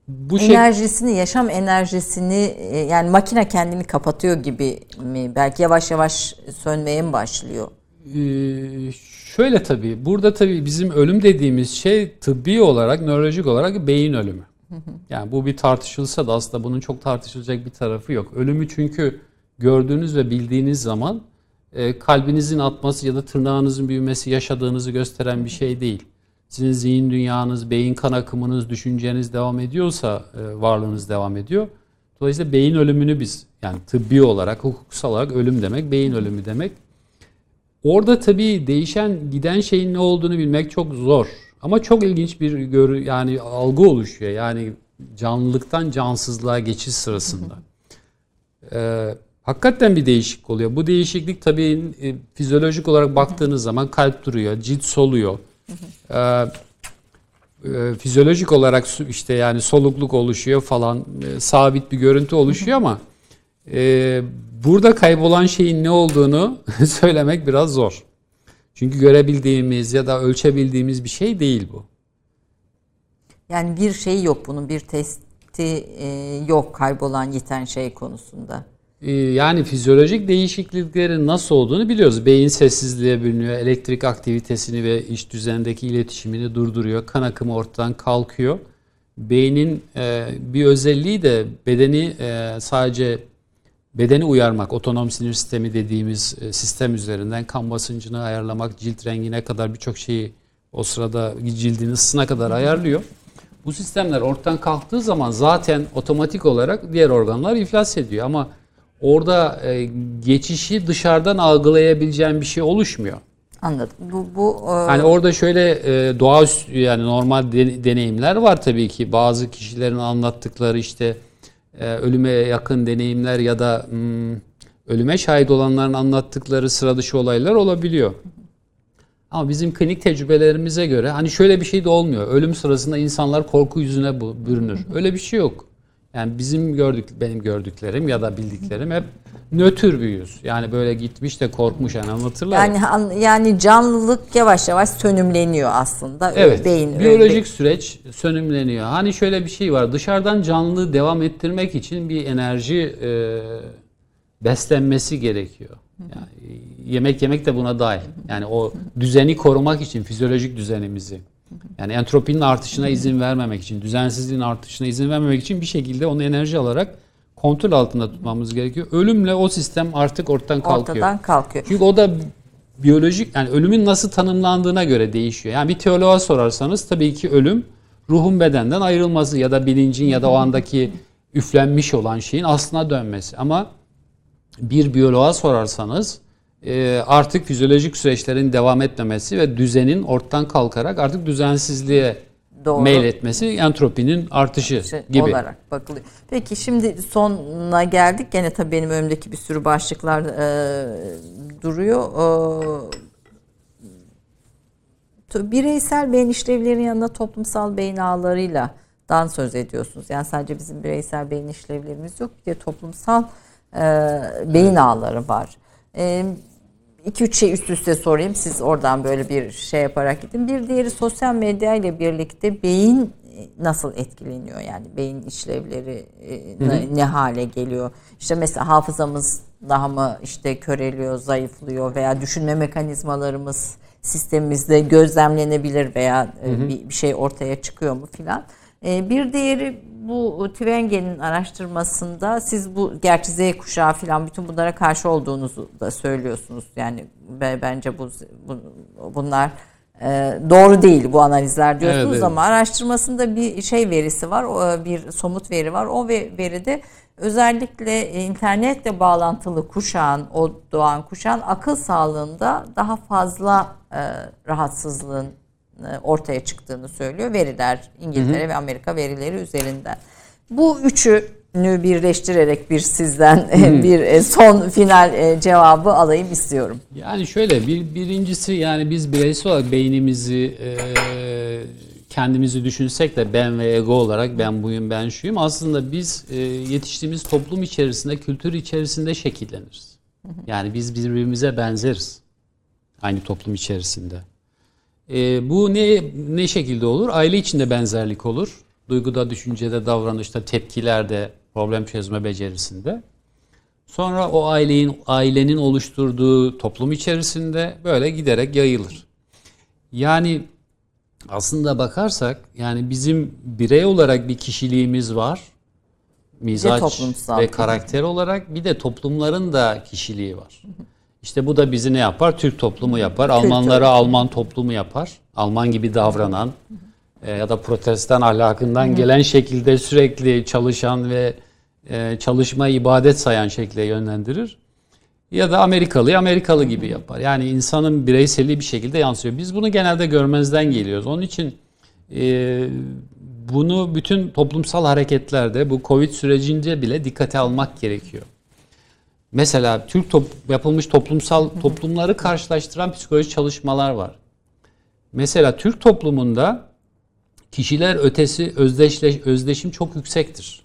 bu şey enerjisini, yaşam enerjisini e, yani makine kendini kapatıyor gibi mi? Belki yavaş yavaş sönmeye mi başlıyor? Ee, şöyle tabii burada tabii bizim ölüm dediğimiz şey tıbbi olarak nörolojik olarak beyin ölümü. Yani bu bir tartışılsa da aslında bunun çok tartışılacak bir tarafı yok. Ölümü çünkü gördüğünüz ve bildiğiniz zaman e, kalbinizin atması ya da tırnağınızın büyümesi yaşadığınızı gösteren bir şey değil. Sizin zihin dünyanız, beyin kan akımınız, düşünceniz devam ediyorsa e, varlığınız devam ediyor. Dolayısıyla beyin ölümünü biz yani tıbbi olarak, hukuksal olarak ölüm demek, beyin ölümü demek. Orada tabii değişen, giden şeyin ne olduğunu bilmek çok zor. Ama çok ilginç bir görü yani algı oluşuyor. Yani canlılıktan cansızlığa geçiş sırasında. Ee, hakikaten bir değişiklik oluyor. Bu değişiklik tabii e, fizyolojik olarak baktığınız zaman kalp duruyor, cilt soluyor. Ee, e, fizyolojik olarak işte yani solukluk oluşuyor falan, e, sabit bir görüntü oluşuyor ama e, burada kaybolan şeyin ne olduğunu söylemek biraz zor. Çünkü görebildiğimiz ya da ölçebildiğimiz bir şey değil bu. Yani bir şey yok bunun bir testi e, yok kaybolan yiten şey konusunda. Ee, Yani fizyolojik değişikliklerin nasıl olduğunu biliyoruz. Beyin sessizliğe bürünüyor, elektrik aktivitesini ve iç düzendeki iletişimini durduruyor. Kan akımı ortadan kalkıyor. Beynin e, bir özelliği de bedeni e, sadece bedeni uyarmak, otonom sinir sistemi dediğimiz e, sistem üzerinden kan basıncını ayarlamak, cilt rengine kadar birçok şeyi o sırada cildin ısısına kadar ayarlıyor. Bu sistemler ortadan kalktığı zaman zaten otomatik olarak diğer organlar iflas ediyor ama orada e, geçişi dışarıdan algılayabileceğin bir şey oluşmuyor. Anladım. Bu bu e, Hani orada şöyle e, doğaüstü yani normal de- deneyimler var tabii ki. Bazı kişilerin anlattıkları işte e, ölüme yakın deneyimler ya da hmm, ölüme şahit olanların anlattıkları sıra dışı olaylar olabiliyor. Ama bizim klinik tecrübelerimize göre hani şöyle bir şey de olmuyor. Ölüm sırasında insanlar korku yüzüne bürünür. Öyle bir şey yok. Yani bizim gördük benim gördüklerim ya da bildiklerim hep nötr bir yüz. Yani böyle gitmiş de korkmuş yani anlatırlar. ya. yani an- yani canlılık yavaş yavaş sönümleniyor aslında. Evet. Beyin biyolojik süreç sönümleniyor. Hani şöyle bir şey var. Dışarıdan canlılığı devam ettirmek için bir enerji e, beslenmesi gerekiyor. Yani yemek yemek de buna dahil. Yani o düzeni korumak için fizyolojik düzenimizi. Yani entropinin artışına izin vermemek için, düzensizliğin artışına izin vermemek için bir şekilde onu enerji alarak kontrol altında tutmamız gerekiyor. Ölümle o sistem artık ortadan kalkıyor. ortadan kalkıyor. Çünkü o da biyolojik yani ölümün nasıl tanımlandığına göre değişiyor. Yani bir teoloğa sorarsanız tabii ki ölüm ruhun bedenden ayrılması ya da bilincin ya da o andaki üflenmiş olan şeyin aslına dönmesi. Ama bir biyoloğa sorarsanız artık fizyolojik süreçlerin devam etmemesi ve düzenin ortadan kalkarak artık düzensizliğe Doğru. meyletmesi entropinin artışı şey gibi. olarak bakılıyor. Peki şimdi sonuna geldik. Gene tabii benim önümdeki bir sürü başlıklar e, duruyor. E, bireysel beyin işlevlerinin yanında toplumsal beyin ağlarıyla dan söz ediyorsunuz. Yani sadece bizim bireysel beyin işlevlerimiz yok. Bir de toplumsal e, beyin ağları var. E, 2-3 şey üst üste sorayım. Siz oradan böyle bir şey yaparak gidin. Bir diğeri sosyal medya ile birlikte beyin nasıl etkileniyor? Yani beyin işlevleri e, ne, ne hale geliyor? İşte mesela hafızamız daha mı işte köreliyor, zayıflıyor veya düşünme mekanizmalarımız sistemimizde gözlemlenebilir veya e, bir, bir şey ortaya çıkıyor mu filan. E, bir diğeri bu Twenge'nin araştırmasında siz bu gerçi Z kuşağı filan bütün bunlara karşı olduğunuzu da söylüyorsunuz. Yani be- bence bu, bu bunlar e, doğru değil bu analizler diyorsunuz Evet, evet. ama araştırmasında bir şey verisi var, bir somut veri var. O ve- veride özellikle internetle bağlantılı kuşağın, o doğan kuşağın akıl sağlığında daha fazla e, rahatsızlığın e, ortaya çıktığını söylüyor veriler İngiltere ve Amerika verileri üzerinden. Bu üçünü birleştirerek bir sizden e, bir e, son final e, cevabı alayım istiyorum. Yani şöyle bir birincisi yani biz bireysel olarak beynimizi e, kendimizi düşünsek de ben ve ego olarak ben buyum ben şuyum aslında biz e, yetiştiğimiz toplum içerisinde kültür içerisinde şekilleniriz. Yani biz birbirimize benzeriz aynı toplum içerisinde. E, bu ne ne şekilde olur? Aile içinde benzerlik olur. Duyguda, düşüncede, davranışta, tepkilerde, problem çözme becerisinde. Sonra o ailenin ailenin oluşturduğu toplum içerisinde böyle giderek yayılır. Yani aslında bakarsak yani bizim birey olarak bir kişiliğimiz var. Mizaç ve karakter olarak bir de toplumların da kişiliği var. İşte bu da bizi ne yapar? Türk toplumu yapar. Almanları Alman toplumu yapar. Alman gibi davranan e, ya da protestan ahlakından gelen şekilde sürekli çalışan ve e, çalışmayı ibadet sayan şekle yönlendirir. Ya da Amerikalıyı Amerikalı gibi yapar. Yani insanın bireyselliği bir şekilde yansıyor. Biz bunu genelde görmezden geliyoruz. Onun için e, bunu bütün toplumsal hareketlerde bu Covid sürecince bile dikkate almak gerekiyor. Mesela Türk top, yapılmış toplumsal toplumları karşılaştıran psikoloji çalışmalar var. Mesela Türk toplumunda kişiler ötesi özdeşleş, özdeşim çok yüksektir.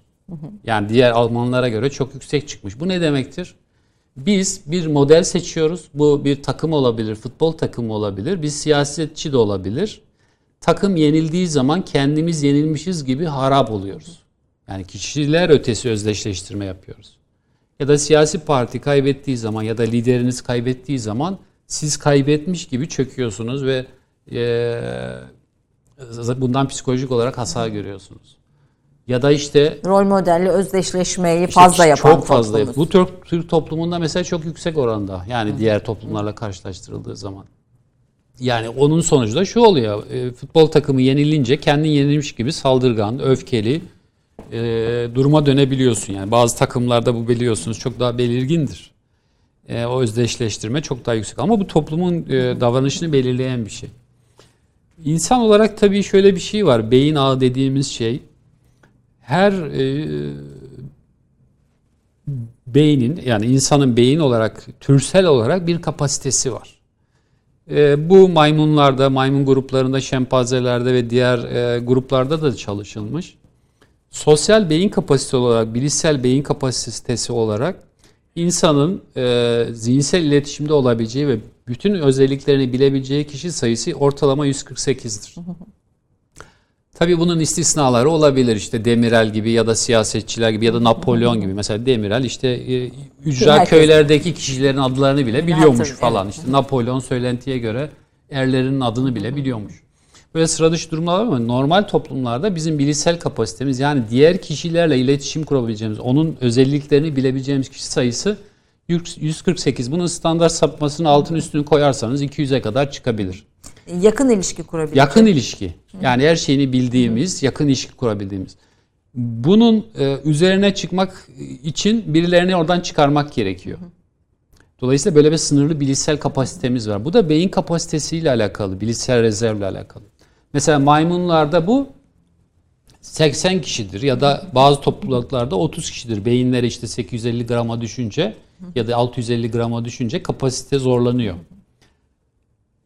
Yani diğer Almanlara göre çok yüksek çıkmış. Bu ne demektir? Biz bir model seçiyoruz. Bu bir takım olabilir, futbol takımı olabilir, bir siyasetçi de olabilir. Takım yenildiği zaman kendimiz yenilmişiz gibi harap oluyoruz. Yani kişiler ötesi özdeşleştirme yapıyoruz. Ya da siyasi parti kaybettiği zaman ya da lideriniz kaybettiği zaman siz kaybetmiş gibi çöküyorsunuz ve e, bundan psikolojik olarak hasar görüyorsunuz. Ya da işte rol modelle özdeşleşmeyi işte fazla yapan çok fazla toplumuz. Bu Türk, Türk toplumunda mesela çok yüksek oranda. Yani Hı. diğer toplumlarla karşılaştırıldığı zaman. Yani onun sonucu da şu oluyor. E, futbol takımı yenilince kendin yenilmiş gibi saldırgan, öfkeli e, duruma dönebiliyorsun. Yani bazı takımlarda bu biliyorsunuz çok daha belirgindir. E, o özdeşleştirme çok daha yüksek. Ama bu toplumun e, davranışını belirleyen bir şey. İnsan olarak tabii şöyle bir şey var. Beyin ağı dediğimiz şey her e, beynin yani insanın beyin olarak türsel olarak bir kapasitesi var. E, bu maymunlarda, maymun gruplarında, şempanzelerde ve diğer e, gruplarda da çalışılmış. Sosyal beyin kapasitesi olarak, bilişsel beyin kapasitesi olarak insanın e, zihinsel iletişimde olabileceği ve bütün özelliklerini bilebileceği kişi sayısı ortalama 148'dir. Tabii bunun istisnaları olabilir işte Demirel gibi ya da siyasetçiler gibi ya da Napolyon gibi. Mesela Demirel işte e, ücra Herkes. köylerdeki kişilerin adlarını bile biliyormuş falan. Evet. İşte Napolyon söylentiye göre erlerinin adını bile biliyormuş. Böyle sıra dışı durumlar var ama normal toplumlarda bizim bilişsel kapasitemiz yani diğer kişilerle iletişim kurabileceğimiz, onun özelliklerini bilebileceğimiz kişi sayısı 148. Bunun standart sapmasını altın üstünü koyarsanız 200'e kadar çıkabilir. Yakın ilişki kurabildiğimiz. Yakın ilişki. Yani her şeyini bildiğimiz, yakın ilişki kurabildiğimiz. Bunun e, üzerine çıkmak için birilerini oradan çıkarmak gerekiyor. Dolayısıyla böyle bir sınırlı bilişsel kapasitemiz var. Bu da beyin kapasitesiyle alakalı, bilişsel rezervle alakalı. Mesela maymunlarda bu 80 kişidir ya da bazı topluluklarda 30 kişidir. Beyinleri işte 850 grama düşünce ya da 650 grama düşünce kapasite zorlanıyor.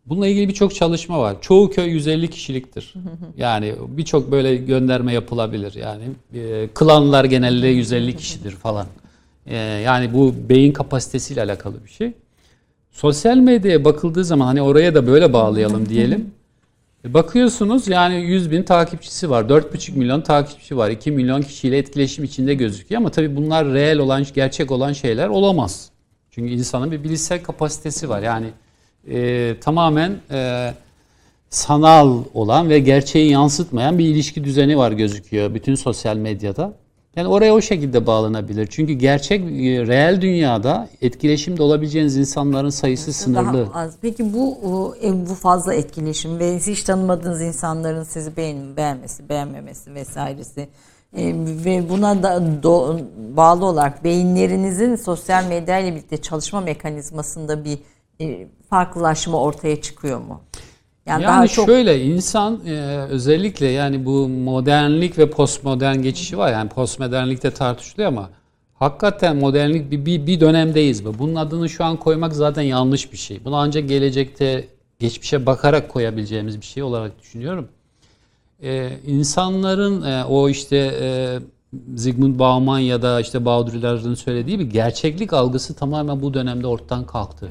Bununla ilgili birçok çalışma var. Çoğu köy 150 kişiliktir. Yani birçok böyle gönderme yapılabilir. Yani e, klanlar genelde 150 kişidir falan. E, yani bu beyin kapasitesiyle alakalı bir şey. Sosyal medyaya bakıldığı zaman hani oraya da böyle bağlayalım diyelim. E, bakıyorsunuz yani 100 bin takipçisi var. 4,5 milyon takipçi var. 2 milyon kişiyle etkileşim içinde gözüküyor. Ama tabii bunlar reel olan, gerçek olan şeyler olamaz. Çünkü insanın bir bilişsel kapasitesi var. Yani e, tamamen e, sanal olan ve gerçeği yansıtmayan bir ilişki düzeni var gözüküyor bütün sosyal medyada. Yani oraya o şekilde bağlanabilir. Çünkü gerçek e, reel dünyada etkileşimde olabileceğiniz insanların sayısı sınırlı. Daha az. Peki bu e, bu fazla etkileşim ve hiç tanımadığınız insanların sizi beğen, beğenmesi, beğenmemesi vesairesi e, ve buna da do, bağlı olarak beyinlerinizin sosyal medya ile birlikte çalışma mekanizmasında bir e, farklılaşma ortaya çıkıyor mu? Yani, yani daha çok... şöyle insan e, özellikle yani bu modernlik ve postmodern geçişi var. Yani postmodernlikte tartışılıyor ama hakikaten modernlik bir, bir, bir dönemdeyiz. Bunun adını şu an koymak zaten yanlış bir şey. Bunu ancak gelecekte geçmişe bakarak koyabileceğimiz bir şey olarak düşünüyorum. Ee, insanların e, o işte e, Zygmunt Bauman ya da işte Baudrillard'ın söylediği bir gerçeklik algısı tamamen bu dönemde ortadan kalktı.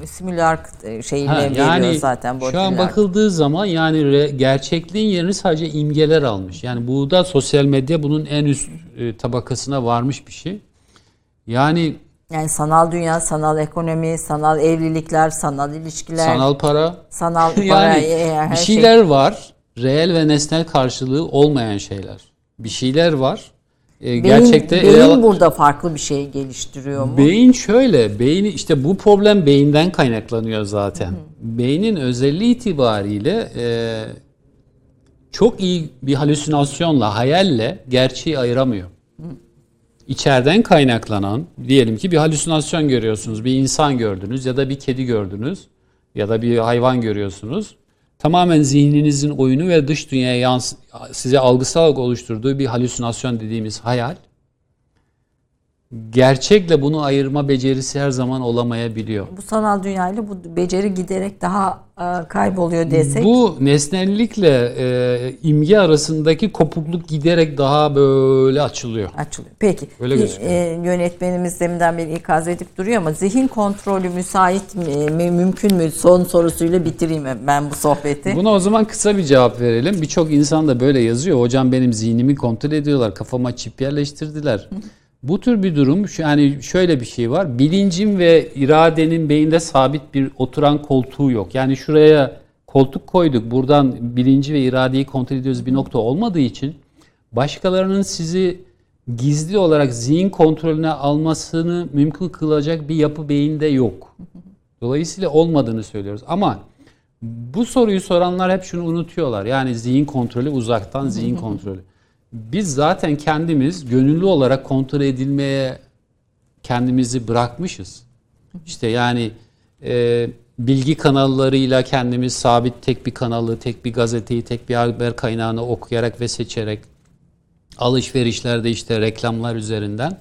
E, şeyine ha, yani zaten. Şu an bakıldığı zaman yani re, gerçekliğin yerini sadece imgeler almış. Yani bu da sosyal medya bunun en üst e, tabakasına varmış bir şey. Yani yani sanal dünya, sanal ekonomi, sanal evlilikler, sanal ilişkiler, sanal para, sanal para, yani e, her bir şeyler şey. var. Reel ve nesnel karşılığı olmayan şeyler. Bir şeyler var e, beyin, gerçekte beyin ele, burada farklı bir şey geliştiriyor mu? Beyin şöyle, beyni işte bu problem beyinden kaynaklanıyor zaten. Hı. Beynin özelliği itibariyle e, çok iyi bir halüsinasyonla, hayalle gerçeği ayıramıyor. Hı. içeriden kaynaklanan diyelim ki bir halüsinasyon görüyorsunuz. Bir insan gördünüz ya da bir kedi gördünüz ya da bir hayvan görüyorsunuz. Tamamen zihninizin oyunu ve dış dünyaya yans size algısal oluşturduğu bir halüsinasyon dediğimiz hayal gerçekle bunu ayırma becerisi her zaman olamayabiliyor. Bu sanal dünyayla bu beceri giderek daha kayboluyor desek. Bu nesnellikle e, imge arasındaki kopukluk giderek daha böyle açılıyor. açılıyor. Peki. Öyle gözüküyor. e, yönetmenimiz deminden beri ikaz edip duruyor ama zihin kontrolü müsait mi, mümkün mü? Son sorusuyla bitireyim ben bu sohbeti. Buna o zaman kısa bir cevap verelim. Birçok insan da böyle yazıyor. Hocam benim zihnimi kontrol ediyorlar. Kafama çip yerleştirdiler. Bu tür bir durum yani şöyle bir şey var. Bilincin ve iradenin beyinde sabit bir oturan koltuğu yok. Yani şuraya koltuk koyduk. Buradan bilinci ve iradeyi kontrol ediyoruz bir nokta olmadığı için başkalarının sizi gizli olarak zihin kontrolüne almasını mümkün kılacak bir yapı beyinde yok. Dolayısıyla olmadığını söylüyoruz. Ama bu soruyu soranlar hep şunu unutuyorlar. Yani zihin kontrolü uzaktan zihin kontrolü. Biz zaten kendimiz gönüllü olarak kontrol edilmeye kendimizi bırakmışız. İşte yani e, bilgi kanallarıyla kendimiz sabit tek bir kanalı, tek bir gazeteyi, tek bir haber kaynağını okuyarak ve seçerek alışverişlerde işte reklamlar üzerinden.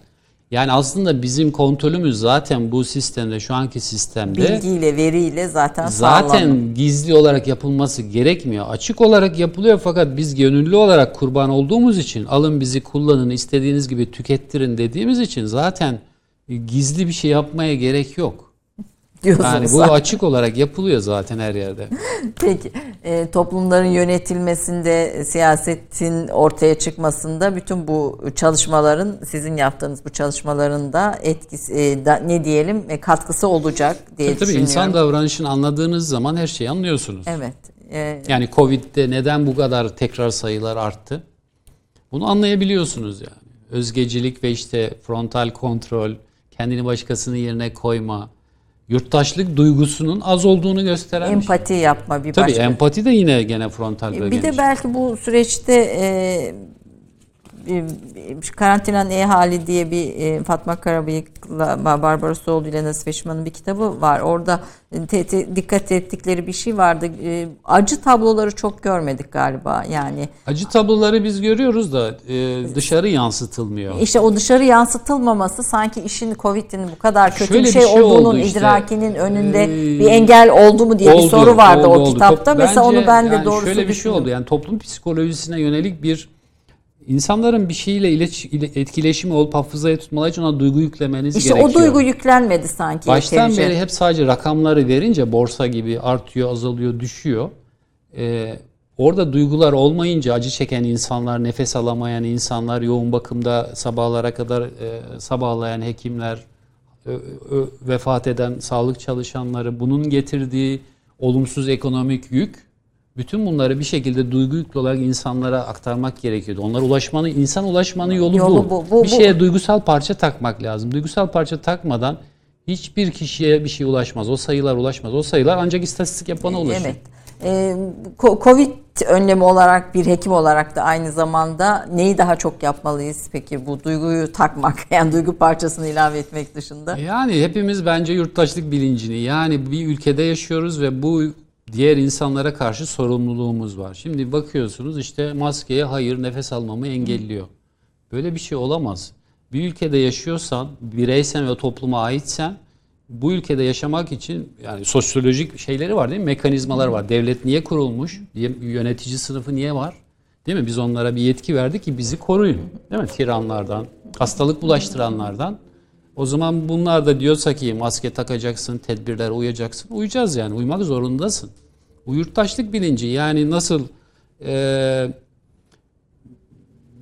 Yani aslında bizim kontrolümüz zaten bu sistemde, şu anki sistemde Bilgiyle, veriyle zaten zaten gizli olarak yapılması gerekmiyor. Açık olarak yapılıyor fakat biz gönüllü olarak kurban olduğumuz için alın bizi kullanın, istediğiniz gibi tükettirin dediğimiz için zaten gizli bir şey yapmaya gerek yok. Diyorsunuz. Yani bu açık olarak yapılıyor zaten her yerde. Peki e, toplumların yönetilmesinde, siyasetin ortaya çıkmasında bütün bu çalışmaların sizin yaptığınız bu çalışmaların da etkisi e, da, ne diyelim e, katkısı olacak diye Tabii, tabii düşünüyorum. insan davranışını anladığınız zaman her şeyi anlıyorsunuz. Evet. e, Yani Covid'de neden bu kadar tekrar sayılar arttı? Bunu anlayabiliyorsunuz yani. Özgecilik ve işte frontal kontrol, kendini başkasının yerine koyma, yurttaşlık duygusunun az olduğunu gösteren bir şey. empati yapma bir Tabii başka. empati de yine gene frontal Bir bölgenin de içinde. belki bu süreçte e, bir- bir karantinanın e hali diye bir e, Fatma Karabıyık'la Barbara Soğlu ile Nasif Eşman'ın bir kitabı var. Orada te- te- dikkat ettikleri bir şey vardı. E, acı tabloları çok görmedik galiba. Yani Acı tabloları biz görüyoruz da e, dışarı yansıtılmıyor. işte o dışarı yansıtılmaması sanki işin Covid'in bu kadar kötü Şöyle bir bir şey, şey olduğunun oldu işte. idrakinin önünde Ee, bir engel oldu mu diye bir Oldu, soru vardı oldu, o oldu. kitapta. Top- Mesela bence onu ben de yani doğrusu Şöyle bir şey oldu yani toplum psikolojisine yönelik bir insanların bir şeyle ileç, ile- etkileşimi olup hafızaya tutmaları için ona duygu yüklemeniz İşte gerekiyor. o duygu yüklenmedi sanki. Baştan yeterince. beri hep sadece rakamları verince borsa gibi artıyor, azalıyor, düşüyor. Ee, orada duygular olmayınca acı çeken insanlar, nefes alamayan insanlar, yoğun bakımda sabahlara kadar e, sabahlayan hekimler, ö- ö- vefat eden sağlık çalışanları, bunun getirdiği olumsuz ekonomik yük, bütün bunları bir şekilde duygu yüklü olarak insanlara aktarmak gerekiyordu. Onlara ulaşmanın, insan ulaşmanın yolu, Yolu bu. bu, bu, bir bu. şeye duygusal parça takmak lazım. Duygusal parça takmadan hiçbir kişiye bir şey ulaşmaz. O sayılar ulaşmaz. O sayılar ancak istatistik yapana ulaşır. Evet. Ee, Covid önlemi olarak bir hekim olarak da aynı zamanda neyi daha çok yapmalıyız peki bu duyguyu takmak yani duygu parçasını ilave etmek dışında? Yani hepimiz bence yurttaşlık bilincini yani bir ülkede yaşıyoruz ve bu diğer insanlara karşı sorumluluğumuz var. Şimdi bakıyorsunuz işte maskeye hayır nefes almamı engelliyor. Böyle bir şey olamaz. Bir ülkede yaşıyorsan, bireysen ve topluma aitsen bu ülkede yaşamak için yani sosyolojik şeyleri var değil mi? Mekanizmalar var. Devlet niye kurulmuş? Yönetici sınıfı niye var? Değil mi? Biz onlara bir yetki verdik ki bizi koruyun. Değil mi? Tiranlardan, hastalık bulaştıranlardan. O zaman bunlar da diyorsa ki maske takacaksın, tedbirlere uyacaksın. Uyacağız yani. Uymak zorundasın. Bu yurttaşlık bilinci yani nasıl eee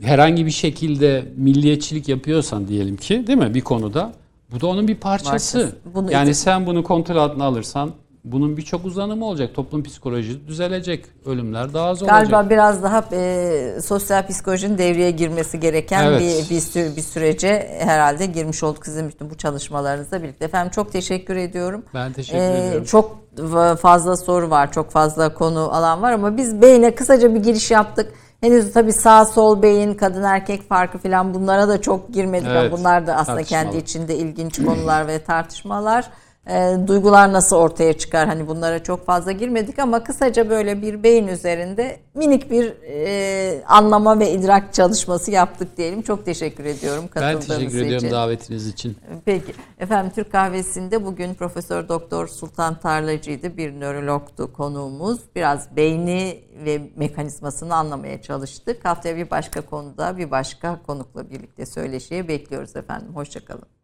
herhangi bir şekilde milliyetçilik yapıyorsan diyelim ki değil mi bir konuda bu da onun bir parçası. Parçası. Bunu yani sen bunu kontrol altına alırsan bunun birçok uzanımı olacak. Toplum psikolojisi düzelecek. Ölümler daha az olacak. Galiba biraz daha e, sosyal psikolojinin devreye girmesi gereken Evet. bir, bir, sü- bir sürece herhalde girmiş olduk sizin bütün bu çalışmalarınızla birlikte. Efendim çok teşekkür ediyorum. Ben teşekkür Ee, ediyorum. Çok fazla soru var, çok fazla konu alan var ama biz beyne kısaca bir giriş yaptık. Henüz tabii sağ sol beyin, kadın erkek farkı falan bunlara da çok girmedik. ama Evet, Bunlar da aslında kendi içinde ilginç konular ve tartışmalar. Ee, duygular nasıl ortaya çıkar? Hani bunlara çok fazla girmedik ama kısaca böyle bir beyin üzerinde minik bir e, anlama ve idrak çalışması yaptık diyelim. Çok teşekkür ediyorum Ben katıldığınız teşekkür için. ediyorum davetiniz için. Peki. Efendim Türk Kahvesi'nde bugün Profesör Doktor Sultan Tarlacı'ydı. Bir nörologtu konuğumuz. Biraz beyni ve mekanizmasını anlamaya çalıştık. Haftaya bir başka konuda bir başka konukla birlikte söyleşiye bekliyoruz efendim. Hoşçakalın.